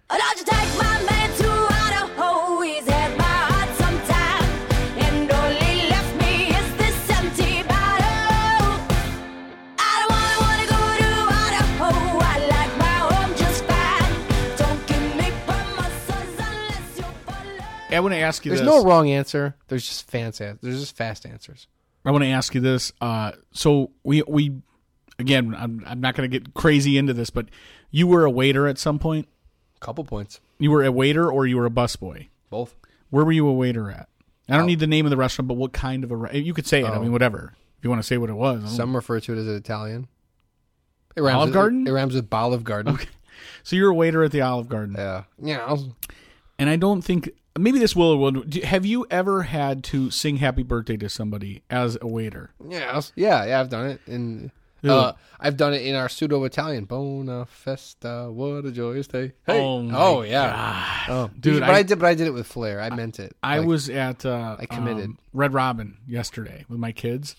Speaker 2: I
Speaker 5: want to ask you
Speaker 4: There's
Speaker 5: this.
Speaker 4: no wrong answer. There's just fast There's just fast answers.
Speaker 5: I want to ask you this. Uh, so we we again, I'm I'm not going to get crazy into this, but you were a waiter at some point.
Speaker 4: Couple points.
Speaker 5: You were a waiter or you were a busboy.
Speaker 4: Both.
Speaker 5: Where were you a waiter at? I
Speaker 4: Oh.
Speaker 5: don't need the name of the restaurant, but what kind of a? You could say it. I mean, whatever. If you want to say what it was.
Speaker 4: Some refer to it as an Italian. It rhymes
Speaker 5: Olive
Speaker 4: with,
Speaker 5: Garden?
Speaker 4: It, rhymes with Olive Garden. Okay.
Speaker 5: So you're a waiter at the Olive Garden,
Speaker 4: Yeah. Yeah.
Speaker 5: and I don't think maybe this will. will have you ever had to sing "Happy Birthday" to somebody as a waiter?
Speaker 4: Yeah. Yeah. Yeah. I've done it. In uh, I've done it in our pseudo Italian. Bona festa, what a joyous day. Hey.
Speaker 5: Oh
Speaker 4: oh yeah. Oh,
Speaker 5: Dude,
Speaker 4: But
Speaker 5: I-
Speaker 4: I, did. But I did it with flair. I meant it.
Speaker 5: I
Speaker 4: Like,
Speaker 5: was at uh,
Speaker 4: I committed.
Speaker 5: um, Red Robin yesterday with my kids,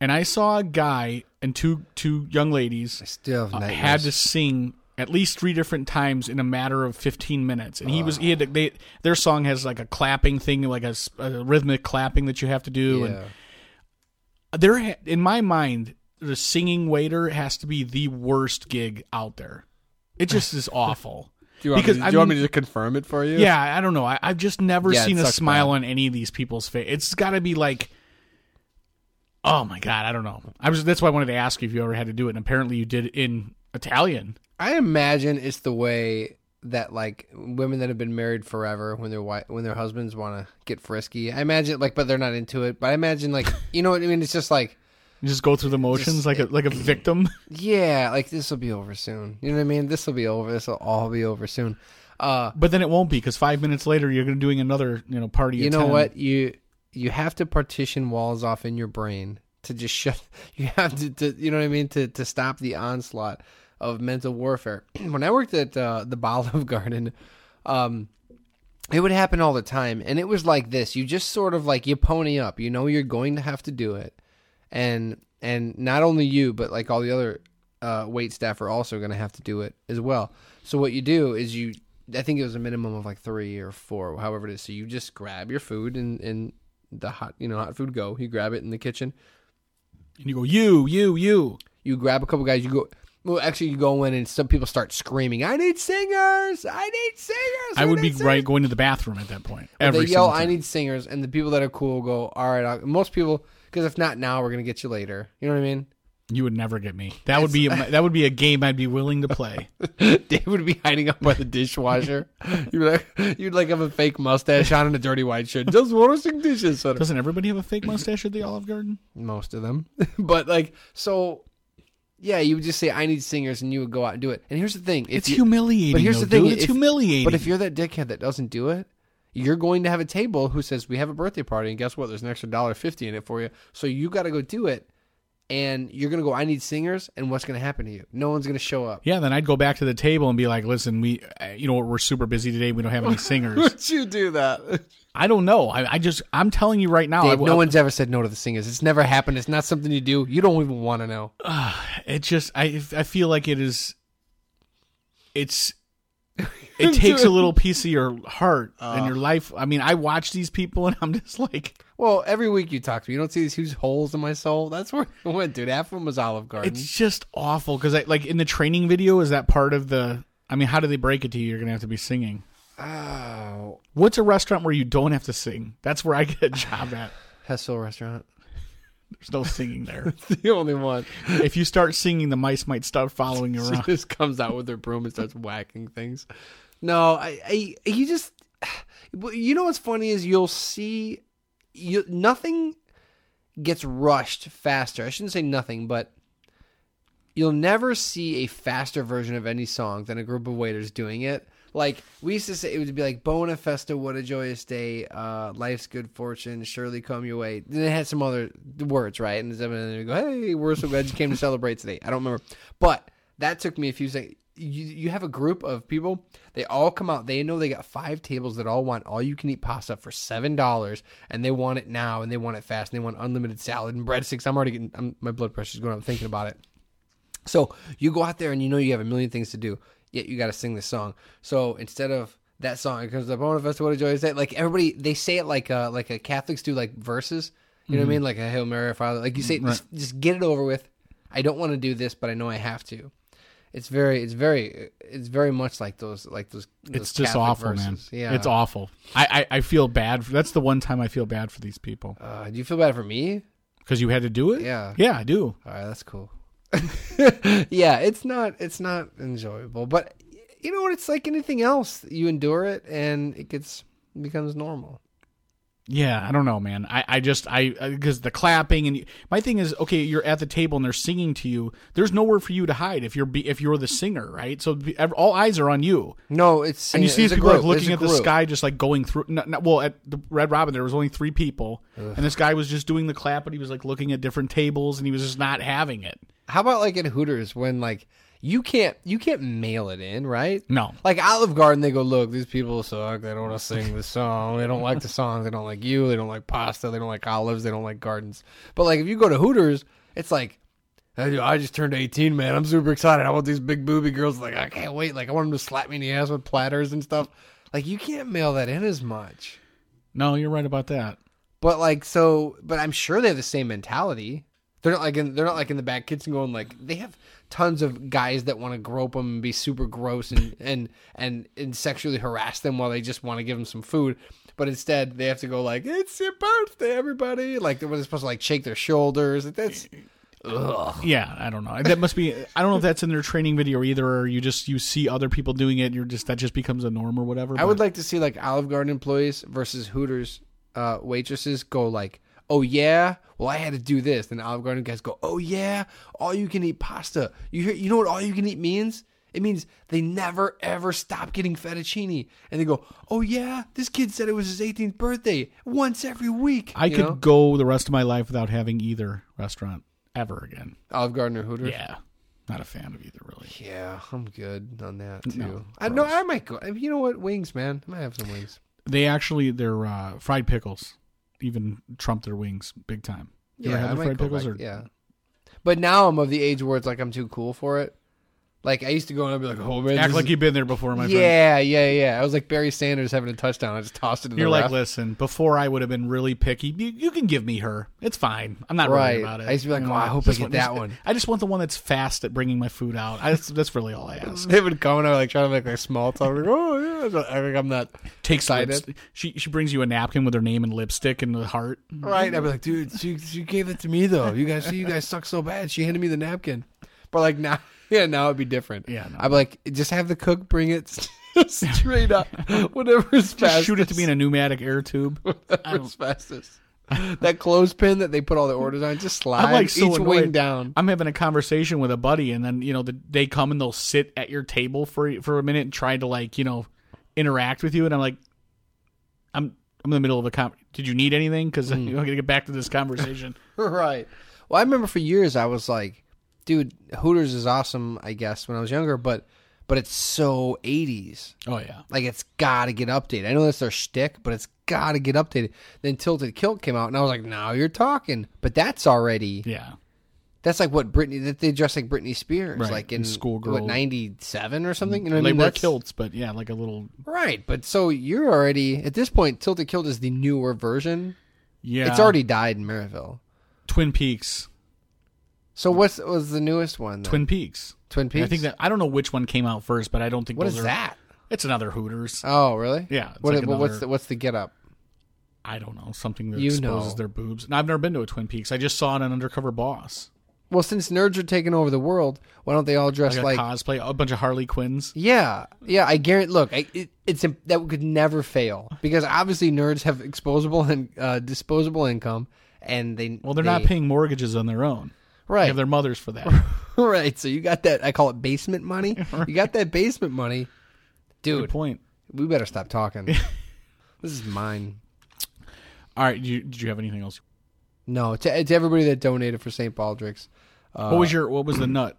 Speaker 5: and I saw a guy and two two young ladies
Speaker 4: I still have
Speaker 5: uh, had to sing at least three different times in a matter of 15 minutes. And he was he had to, they their song has like a clapping thing like a rhythmic clapping that you have to do.
Speaker 4: Yeah.
Speaker 5: and there in my mind the singing waiter has to be the worst gig out there. It just is (laughs) awful.
Speaker 4: Do you want,
Speaker 5: because
Speaker 4: me,
Speaker 5: I
Speaker 4: do you want
Speaker 5: mean-
Speaker 4: me to confirm it for you?
Speaker 5: yeah i don't know. I, i've just never
Speaker 4: Yeah,
Speaker 5: seen a smile
Speaker 4: bad.
Speaker 5: on any of these people's face. It's got to be like oh my god i don't know. I was that's why i wanted to ask you if you ever had to do it and apparently you did in italian
Speaker 4: I imagine it's the way that like women that have been married forever when their wife when their husbands want to get frisky. I imagine like, but they're not into it. But I imagine like, (laughs) you know what I mean? It's just like,
Speaker 5: You just go through the motions like a like a victim. (laughs)
Speaker 4: yeah, like this will be over soon. You know what I mean? This will be over. This will all be over soon. Uh,
Speaker 5: But then it won't be because five minutes later you're gonna doing another you know party.
Speaker 4: you know
Speaker 5: 10.
Speaker 4: what? You you have to partition walls off in your brain to just shut. (laughs) You have to, to you know what I mean to to stop the onslaught of mental warfare. (clears throat) when I worked at uh, the (laughs) Olive Garden, um, it would happen all the time, and it was like this: you just sort of like you pony up. You know you're going to have to do it, and and not only you, but like all the other uh, wait staff are also going to have to do it as well. So what you do is you, I think it was a minimum of like three or four, however it is. So you just grab your food and and the hot, you know, hot food go. You grab it in the kitchen.
Speaker 5: And you go you you you.
Speaker 4: You grab a couple guys. You go. Well, actually, you go in and some people start screaming, "I need singers! I need singers!"
Speaker 5: I would be
Speaker 4: need
Speaker 5: right going to the bathroom at that point.
Speaker 4: Well,
Speaker 5: Every
Speaker 4: they yell, "I need singers," and the people that are cool go, "All right." I'll, most people, because if not now, we're gonna get you later. You know what I mean?
Speaker 5: You would never get me. That would be a, (laughs) that would be a game I'd be willing to play. (laughs)
Speaker 4: Dave would be hiding up by the dishwasher. (laughs) you'd be like, you'd like have a fake mustache on and a dirty white shirt. Just washing dishes.
Speaker 5: Doesn't everybody have a fake mustache at the Olive Garden?
Speaker 4: Most of them, but like so. Yeah, you would just say, "I need singers," and you would go out and do it. And here's the thing:
Speaker 5: It's
Speaker 4: you-
Speaker 5: humiliating.
Speaker 4: But here's
Speaker 5: though,
Speaker 4: the thing:
Speaker 5: dude. it's
Speaker 4: if-
Speaker 5: humiliating.
Speaker 4: But if you're that dickhead that doesn't do it, you're going to have a table who says we have a birthday party, and guess what? There's an extra dollar fifty in it for you. So you got to go do it, and you're gonna go. I need singers, and what's gonna happen to you? No one's gonna show up.
Speaker 5: yeah, then I'd go back to the table and be like, "Listen, we, uh, you know, we're super busy today. We don't have any (laughs) singers."
Speaker 4: Would you do that?
Speaker 5: I don't know. I, I just, I'm telling you right now, I,
Speaker 4: Dave, no one's ever said no to the singers. It's never happened. It's not something you do. You don't even want to know. (sighs)
Speaker 5: it just I I feel like it is it's it (laughs) takes a little piece of your heart and your life. I mean, I watch these people and I'm just like
Speaker 4: Well, every week you talk to me, you don't see these huge holes in my soul. That's where (laughs) it went, dude. Half of them was Olive Garden.
Speaker 5: it's just awful I like in the training video is that part of the I mean, how do they break it to you? You're going to have to be singing.
Speaker 4: oh,
Speaker 5: What's a restaurant where you don't have to sing? That's where I get a job at. (sighs)
Speaker 4: Hessel restaurant.
Speaker 5: There's no singing there. (laughs)
Speaker 4: it's the only one.
Speaker 5: if you start singing, the mice might start following you (laughs) around.
Speaker 4: She just comes out with her broom and starts whacking things. No, I, I you just (sighs) you know what's funny is you'll see you nothing gets rushed faster. I shouldn't say nothing, but you'll never see a faster version of any song than a group of waiters doing it. Like we used to say, it would be like "Bona Festa, what a joyous day, uh, life's good fortune, surely come your way." Then it had some other words, right? And then go, "Hey, we're so glad you came to celebrate today." I don't remember, but that took me a few seconds. You, you have a group of people. They all come out. They know they got five tables that all want all you can eat pasta for seven dollars, and they want it now, and they want it fast, and they want unlimited salad and breadsticks. I'm already getting I'm, my blood pressure's going up thinking about it. So you go out there and you know you have a million things to do, yet you got to sing this song. So instead of that song, it comes up on Festa, what a joy is that? Like everybody, they say it like uh like a Catholics do, like verses. You know what I mean? Like a Hail Mary, Father. Like you say, just, just get it over with. I don't want to do this, but I know I have to. It's very, it's very, it's very much like those, like those. those
Speaker 5: It's just
Speaker 4: Catholic
Speaker 5: awful,
Speaker 4: verses.
Speaker 5: man.
Speaker 4: Yeah,
Speaker 5: It's awful. I, I, I feel bad. For, that's the one time I feel bad for these people
Speaker 4: Uh, do you feel bad for me?
Speaker 5: because you had to do it.
Speaker 4: Yeah.
Speaker 5: yeah, I do.
Speaker 4: All right, that's cool. (laughs) yeah, it's not it's not enjoyable, but you know what? It's like anything else. You endure it, and it gets becomes normal.
Speaker 5: Yeah, I don't know, man. I, I just I because the clapping and my thing is okay. You're at the table and they're singing to you. There's nowhere for you to hide if you're be, if you're the singer, right? So all eyes are on you,
Speaker 4: No, it's
Speaker 5: and you see these people like looking at the sky, just like going through. No, no, well, at the Red Robin, there was only three people, and this guy was just doing the clap, but he was like looking at different tables, and he was just not having it.
Speaker 4: How about like at Hooters when like you can't you can't mail it in, right?
Speaker 5: No.
Speaker 4: Like Olive Garden, they go, look, these people suck. They don't want to sing the song. They don't like the song. They don't like you. They don't like pasta. They don't like olives. They don't like gardens. But like if you go to Hooters, it's like. I I just turned 18, man. I'm super excited. I want these big booby girls. Like, I can't wait. Like, I want them to slap me in the ass with platters and stuff. Like, you can't mail that in as much.
Speaker 5: No, you're right about that.
Speaker 4: But like, so, but I'm sure they have the same mentality. They're not like in, they're not like in the back kitchen going like they have tons of guys that want to grope them and be super gross and and and and sexually harass them while they just want to give them some food. But instead, they have to go like, "It's your birthday, everybody!" Like they're supposed to like shake their shoulders. Like, That's
Speaker 5: Yeah, I don't know. That must be. I don't know if that's in their training video either, or you just you see other people doing it. And you're just that just becomes a norm or whatever.
Speaker 4: I would like to see like Olive Garden employees versus Hooters uh, waitresses go like, "Oh yeah, well I had to do this." Then Olive Garden guys go, "Oh yeah, all you can eat pasta." You hear? You know what all you can eat means? It means they never ever stop getting fettuccine. And they go, "Oh yeah, this kid said it was his 18th birthday once every week."
Speaker 5: I
Speaker 4: you
Speaker 5: could
Speaker 4: know?
Speaker 5: go the rest of my life without having either restaurant ever again.
Speaker 4: Olive Garden or Hooters.
Speaker 5: Yeah, not a fan of either really.
Speaker 4: Yeah, I'm good on that too.
Speaker 5: No,
Speaker 4: I know I might go. You know what? Wings, man. I might have some wings.
Speaker 5: They actually their uh, fried pickles even trump their wings big time.
Speaker 4: Yeah,
Speaker 5: had
Speaker 4: I
Speaker 5: the fried pickles
Speaker 4: back-
Speaker 5: or
Speaker 4: yeah. But now I'm of the age where it's like I'm too cool for it. Like I used to go and I'd be like, "Oh man,
Speaker 5: act like you've been there before, my friend.
Speaker 4: yeah, yeah, yeah." I was like Barry Sanders having a touchdown. I just tossed it in
Speaker 5: You're
Speaker 4: the
Speaker 5: like,
Speaker 4: ref.
Speaker 5: listen, before I would have been really picky. You, you can give me her. It's fine. I'm not
Speaker 4: Right.
Speaker 5: worried about it.
Speaker 4: I used to be like,
Speaker 5: You
Speaker 4: "Oh, I mm, hope I get
Speaker 5: want-
Speaker 4: that
Speaker 5: just-
Speaker 4: one."
Speaker 5: I just want the one that's fast at bringing my food out. I, that's, that's really all I (laughs) ask.
Speaker 4: They would come and I would like try to make like small talk. Like, oh yeah, I think I'm not
Speaker 5: Takes
Speaker 4: excited.
Speaker 5: She she brings you a napkin with her name and lipstick and the heart.
Speaker 4: Right. I'd be like, dude, she, she gave it to me though. You guys see, you guys suck so bad. She handed me the napkin. (laughs) But like now, yeah, now it'd be different.
Speaker 5: Yeah, no.
Speaker 4: I'd be like, just have the cook bring it (laughs) straight up, (laughs) whatever's
Speaker 5: Just
Speaker 4: fastest.
Speaker 5: shoot it to me in a pneumatic air tube.
Speaker 4: whatever's fastest. that clothespin that they put all the orders on, just slide
Speaker 5: I'm like so
Speaker 4: each
Speaker 5: annoyed.
Speaker 4: wing down.
Speaker 5: I'm having a conversation with a buddy, and then you know the, they come and they'll sit at your table for for a minute and try to like you know interact with you, and I'm like, I'm I'm in the middle of a con. Did you need anything? Because
Speaker 4: Mm.
Speaker 5: I'm gonna get back to this conversation.
Speaker 4: right. Well, I remember for years I was like, dude, Hooters is awesome. I guess when I was younger, but but it's so 80s.
Speaker 5: oh yeah,
Speaker 4: Like it's got to get updated. I know that's their shtick, but it's got to get updated. Then Tilted Kilt came out, and I was like, "Now you're talking." But that's already
Speaker 5: yeah.
Speaker 4: that's like what Britney that they dress like Britney Spears,
Speaker 5: Right,
Speaker 4: like in
Speaker 5: Schoolgirl.
Speaker 4: what ninety seven or something. You know what
Speaker 5: they
Speaker 4: I mean?
Speaker 5: wear kilts, but yeah, like a little
Speaker 4: right? But so you're already at this point. Tilted Kilt is the newer version.
Speaker 5: yeah.
Speaker 4: It's already died in Maryville.
Speaker 5: Twin Peaks.
Speaker 4: So what's was the newest one? then?
Speaker 5: Twin Peaks.
Speaker 4: Twin Peaks.
Speaker 5: I think that I don't know which one came out first, but I don't think
Speaker 4: What is
Speaker 5: are,
Speaker 4: that?
Speaker 5: It's another Hooters.
Speaker 4: Oh, really?
Speaker 5: Yeah,
Speaker 4: What,
Speaker 5: like
Speaker 4: what's the what's the get up?
Speaker 5: I don't know something that
Speaker 4: You
Speaker 5: exposes
Speaker 4: know.
Speaker 5: their boobs. And I've never been to a Twin Peaks. I just saw it on Undercover Boss,
Speaker 4: Well, since nerds are taking over the world, why don't they all dress
Speaker 5: like,
Speaker 4: like?
Speaker 5: a cosplay, a bunch of Harley Quinns.
Speaker 4: yeah, yeah. I guarantee. Look, I, it, it's that could never fail because obviously nerds have exposable and uh, disposable income, and they
Speaker 5: Well, they're
Speaker 4: they-
Speaker 5: not paying mortgages on their own. They
Speaker 4: right.
Speaker 5: have their mothers for that. (laughs)
Speaker 4: right. So you got that? I call it basement money. (laughs) You got that basement money,
Speaker 5: Good
Speaker 4: dude.
Speaker 5: point.
Speaker 4: We better stop talking. (laughs) this is mine.
Speaker 5: All right, you, did you have anything else?
Speaker 4: No, to, to everybody that donated for St. Baldrick's, uh,
Speaker 5: what was your what was the nut?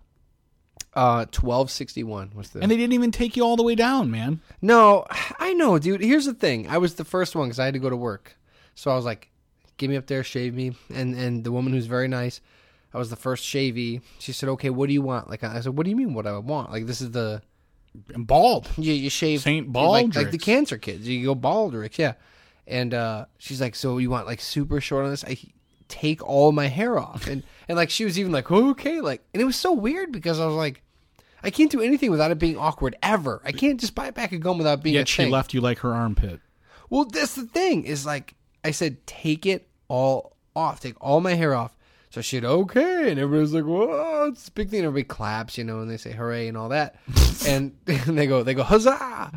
Speaker 4: uh, twelve sixty one was the.
Speaker 5: And they didn't even take you all the way down, man.
Speaker 4: No, I know, dude. Here's the thing. I was the first one because I had to go to work, so I was like, "Get me up there, shave me." And and the woman who's very nice, I was the first shavy. She said, "Okay, what do you want?" Like I said, "What do you mean? What I want?" Like this is the
Speaker 5: And bald.
Speaker 4: you you shave
Speaker 5: Saint
Speaker 4: like, like the cancer kids. You go Baldrick's, yeah. And uh, she's like, "So you want like super short on this?" I take all my hair off, and and like she was even like, "Okay," like, and it was so weird because I was like. I can't do anything without it being awkward ever. I can't just buy a back a gum without being a
Speaker 5: Yet she
Speaker 4: thing.
Speaker 5: left you like her armpit.
Speaker 4: Well, that's the thing is like I said, take it all off, take all my hair off. So she said, okay, and everybody's like, whoa, it's a big thing. Everybody claps, you know, and they say hooray and all that, (laughs) and, and (laughs) they go, they go huzzah.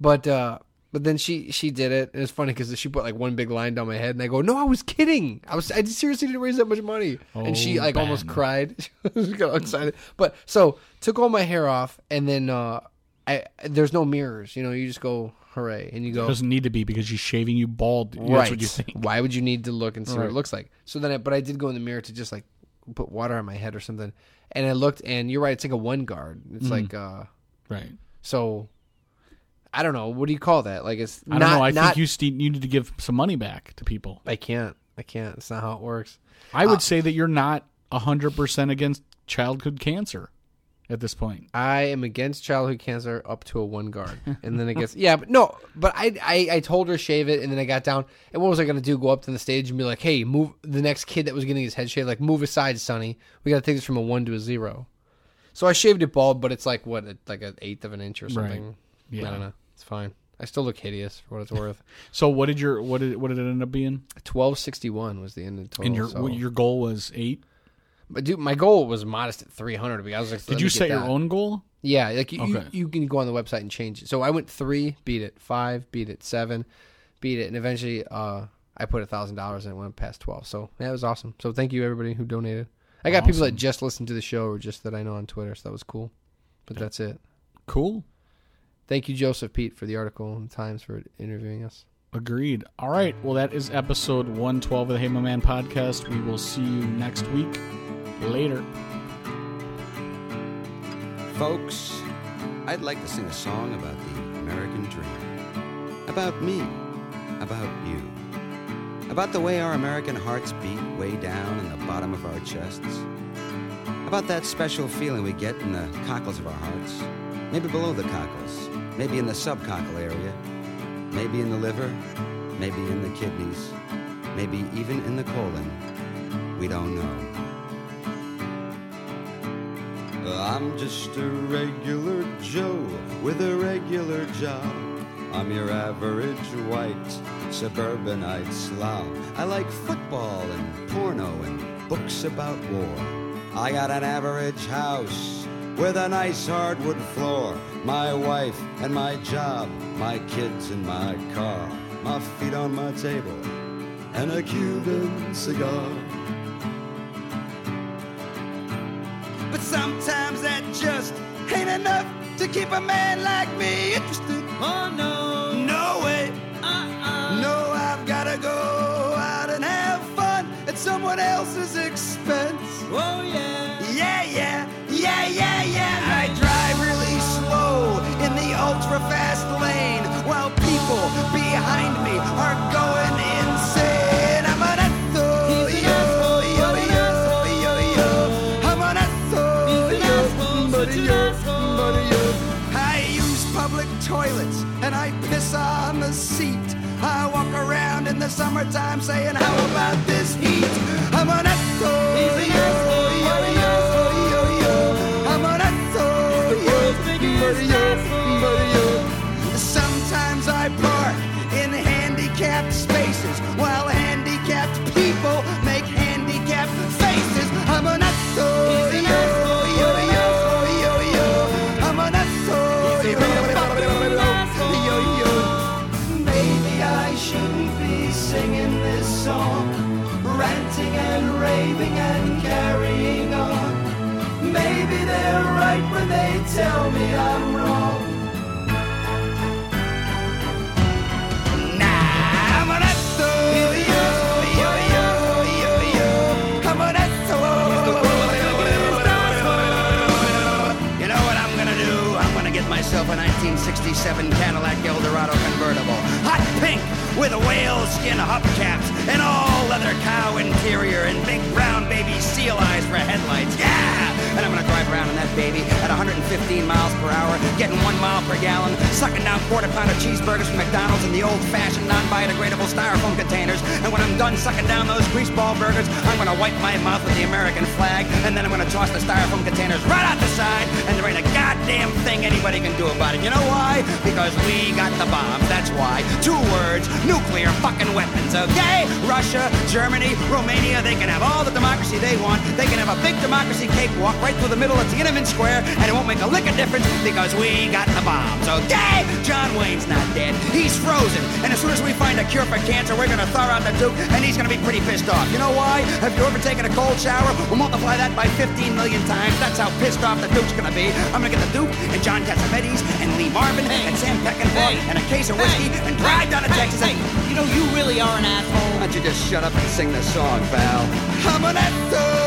Speaker 4: But uh, but then she she did it, and it's funny because she put like one big line down my head, and I go, no, I was kidding. I was I seriously didn't raise that much money, and she
Speaker 5: Oh,
Speaker 4: like almost cried. (laughs) she got all excited. But so took all my hair off, and then uh, I there's no mirrors, you know, you just go hooray, and you go
Speaker 5: It doesn't need to be because she's shaving you bald. That's what you think.
Speaker 4: Why would you need to look and see what
Speaker 5: Right.
Speaker 4: it looks like? So then, I, but I did go in the mirror to just like put water on my head or something, and I looked, and you're right, it's like a one guard. It's
Speaker 5: Mm-hmm.
Speaker 4: like uh,
Speaker 5: Right.
Speaker 4: so. I don't know. What do you call that? Like it's
Speaker 5: I
Speaker 4: not.
Speaker 5: don't know. I
Speaker 4: not,
Speaker 5: think you you need to give some money back to people.
Speaker 4: I can't. I can't. It's not how it works.
Speaker 5: I
Speaker 4: Uh,
Speaker 5: would say that you're not hundred percent against childhood cancer at this point.
Speaker 4: I am against childhood cancer up to a one guard, and then it gets yeah, but no, but I, I I told her shave it, and then I got down, and what was I gonna do? Go up to the stage and be like, hey, move the next kid that was getting his head shaved, like move aside, Sonny. We gotta take this from a one to a zero. So I shaved it bald, but it's like what, like an eighth of an inch or something.
Speaker 5: Yeah.
Speaker 4: I don't know. It's fine. I still look hideous for what it's worth. (laughs)
Speaker 5: So what did your what did what did it end up being?
Speaker 4: Twelve sixty one was the end of the total.
Speaker 5: and your
Speaker 4: so-
Speaker 5: your goal was eight.
Speaker 4: But dude, my goal was modest at three hundred. I was like,
Speaker 5: Did you set your
Speaker 4: that.
Speaker 5: own goal?
Speaker 4: Yeah, like you, you,
Speaker 5: Okay.
Speaker 4: you can go on the website and change it. So I went three, beat it, five, beat it, seven, beat it, and eventually uh, I put a thousand dollars and it went past twelve. So yeah, was awesome. So thank you everybody who donated. I got people that just listened to the show or just that I know on Twitter, so that was cool. But that's it.
Speaker 5: Cool.
Speaker 4: Thank you, Joseph Pete, for the article and Times for interviewing us.
Speaker 5: Agreed. All right. Well, that is episode 112 of the Hey My Man podcast. We will see you next week. Later.
Speaker 6: Folks, I'd like to sing a song about the American dream. About me. About you. About the way our American hearts beat way down in the bottom of our chests. About that special feeling we get in the cockles of our hearts. Maybe below the cockles. Maybe in the subcockle area. Maybe in the liver. Maybe in the kidneys. Maybe even in the colon. We don't know. I'm just a regular Joe with a regular job. I'm your average white suburbanite slob. I like football and porno and books about war. I got an average house with a nice hardwood floor. My wife and my job, my kids and my car, my feet on my table, and a Cuban cigar. Sometimes that just ain't enough to keep a man like me interested. Oh no. No way. Uh-uh. No, I've gotta go out and have fun at someone else's expense. Oh yeah. Yeah, yeah, yeah, yeah, yeah. I drive really slow in the ultra fast lane toilets and I piss on the seat. I walk around in the summertime saying, How about this heat? I'm an asshole, oh, yo, yo, yo, yo, yo. I'm an yo, buddy, yo, buddy, yo. Sometimes they tell me I'm wrong. You know what I'm gonna do? I'm gonna get myself a 1967 Cadillac Eldorado convertible. Hot pink with whale skin hubcaps and all leather cow interior big brown baby seal eyes for headlights. Yeah! And I'm gonna drive around in that baby at 115 miles per hour, getting one mile per gallon, sucking down quarter pounder cheeseburgers from McDonald's in the old fashioned non biodegradable styrofoam containers. And when I'm done sucking down those greaseball burgers, I'm gonna wipe my mouth with the American flag, and then I'm gonna toss the styrofoam containers right out the side, and there ain't a goddamn thing anybody can do about it. You know why? Because we got the bombs. That's why. Two words nuclear fucking weapons, okay? Russia, Germany, Romania, they can have all the democracy they want. They can have a big democracy cakewalk right through the middle of Tiananmen Square, and it won't make a lick of difference because we got the bombs, okay? John Wayne's not dead. He's frozen. And as soon as we find a cure for cancer, we're gonna thaw out the Duke, and he's gonna be pretty pissed off. You know why? Have you ever taken a cold shower? We'll multiply that by 15 million times. That's how pissed off the Duke's gonna be. I'm gonna get the Duke and John Cassavetes and Lee Marvin and Sam Peckinpah and a case of whiskey and drive down to Texas.
Speaker 7: Hey, you know you really are an asshole.
Speaker 6: Why don't you just shut up and sing the song, pal? I'm an asshole.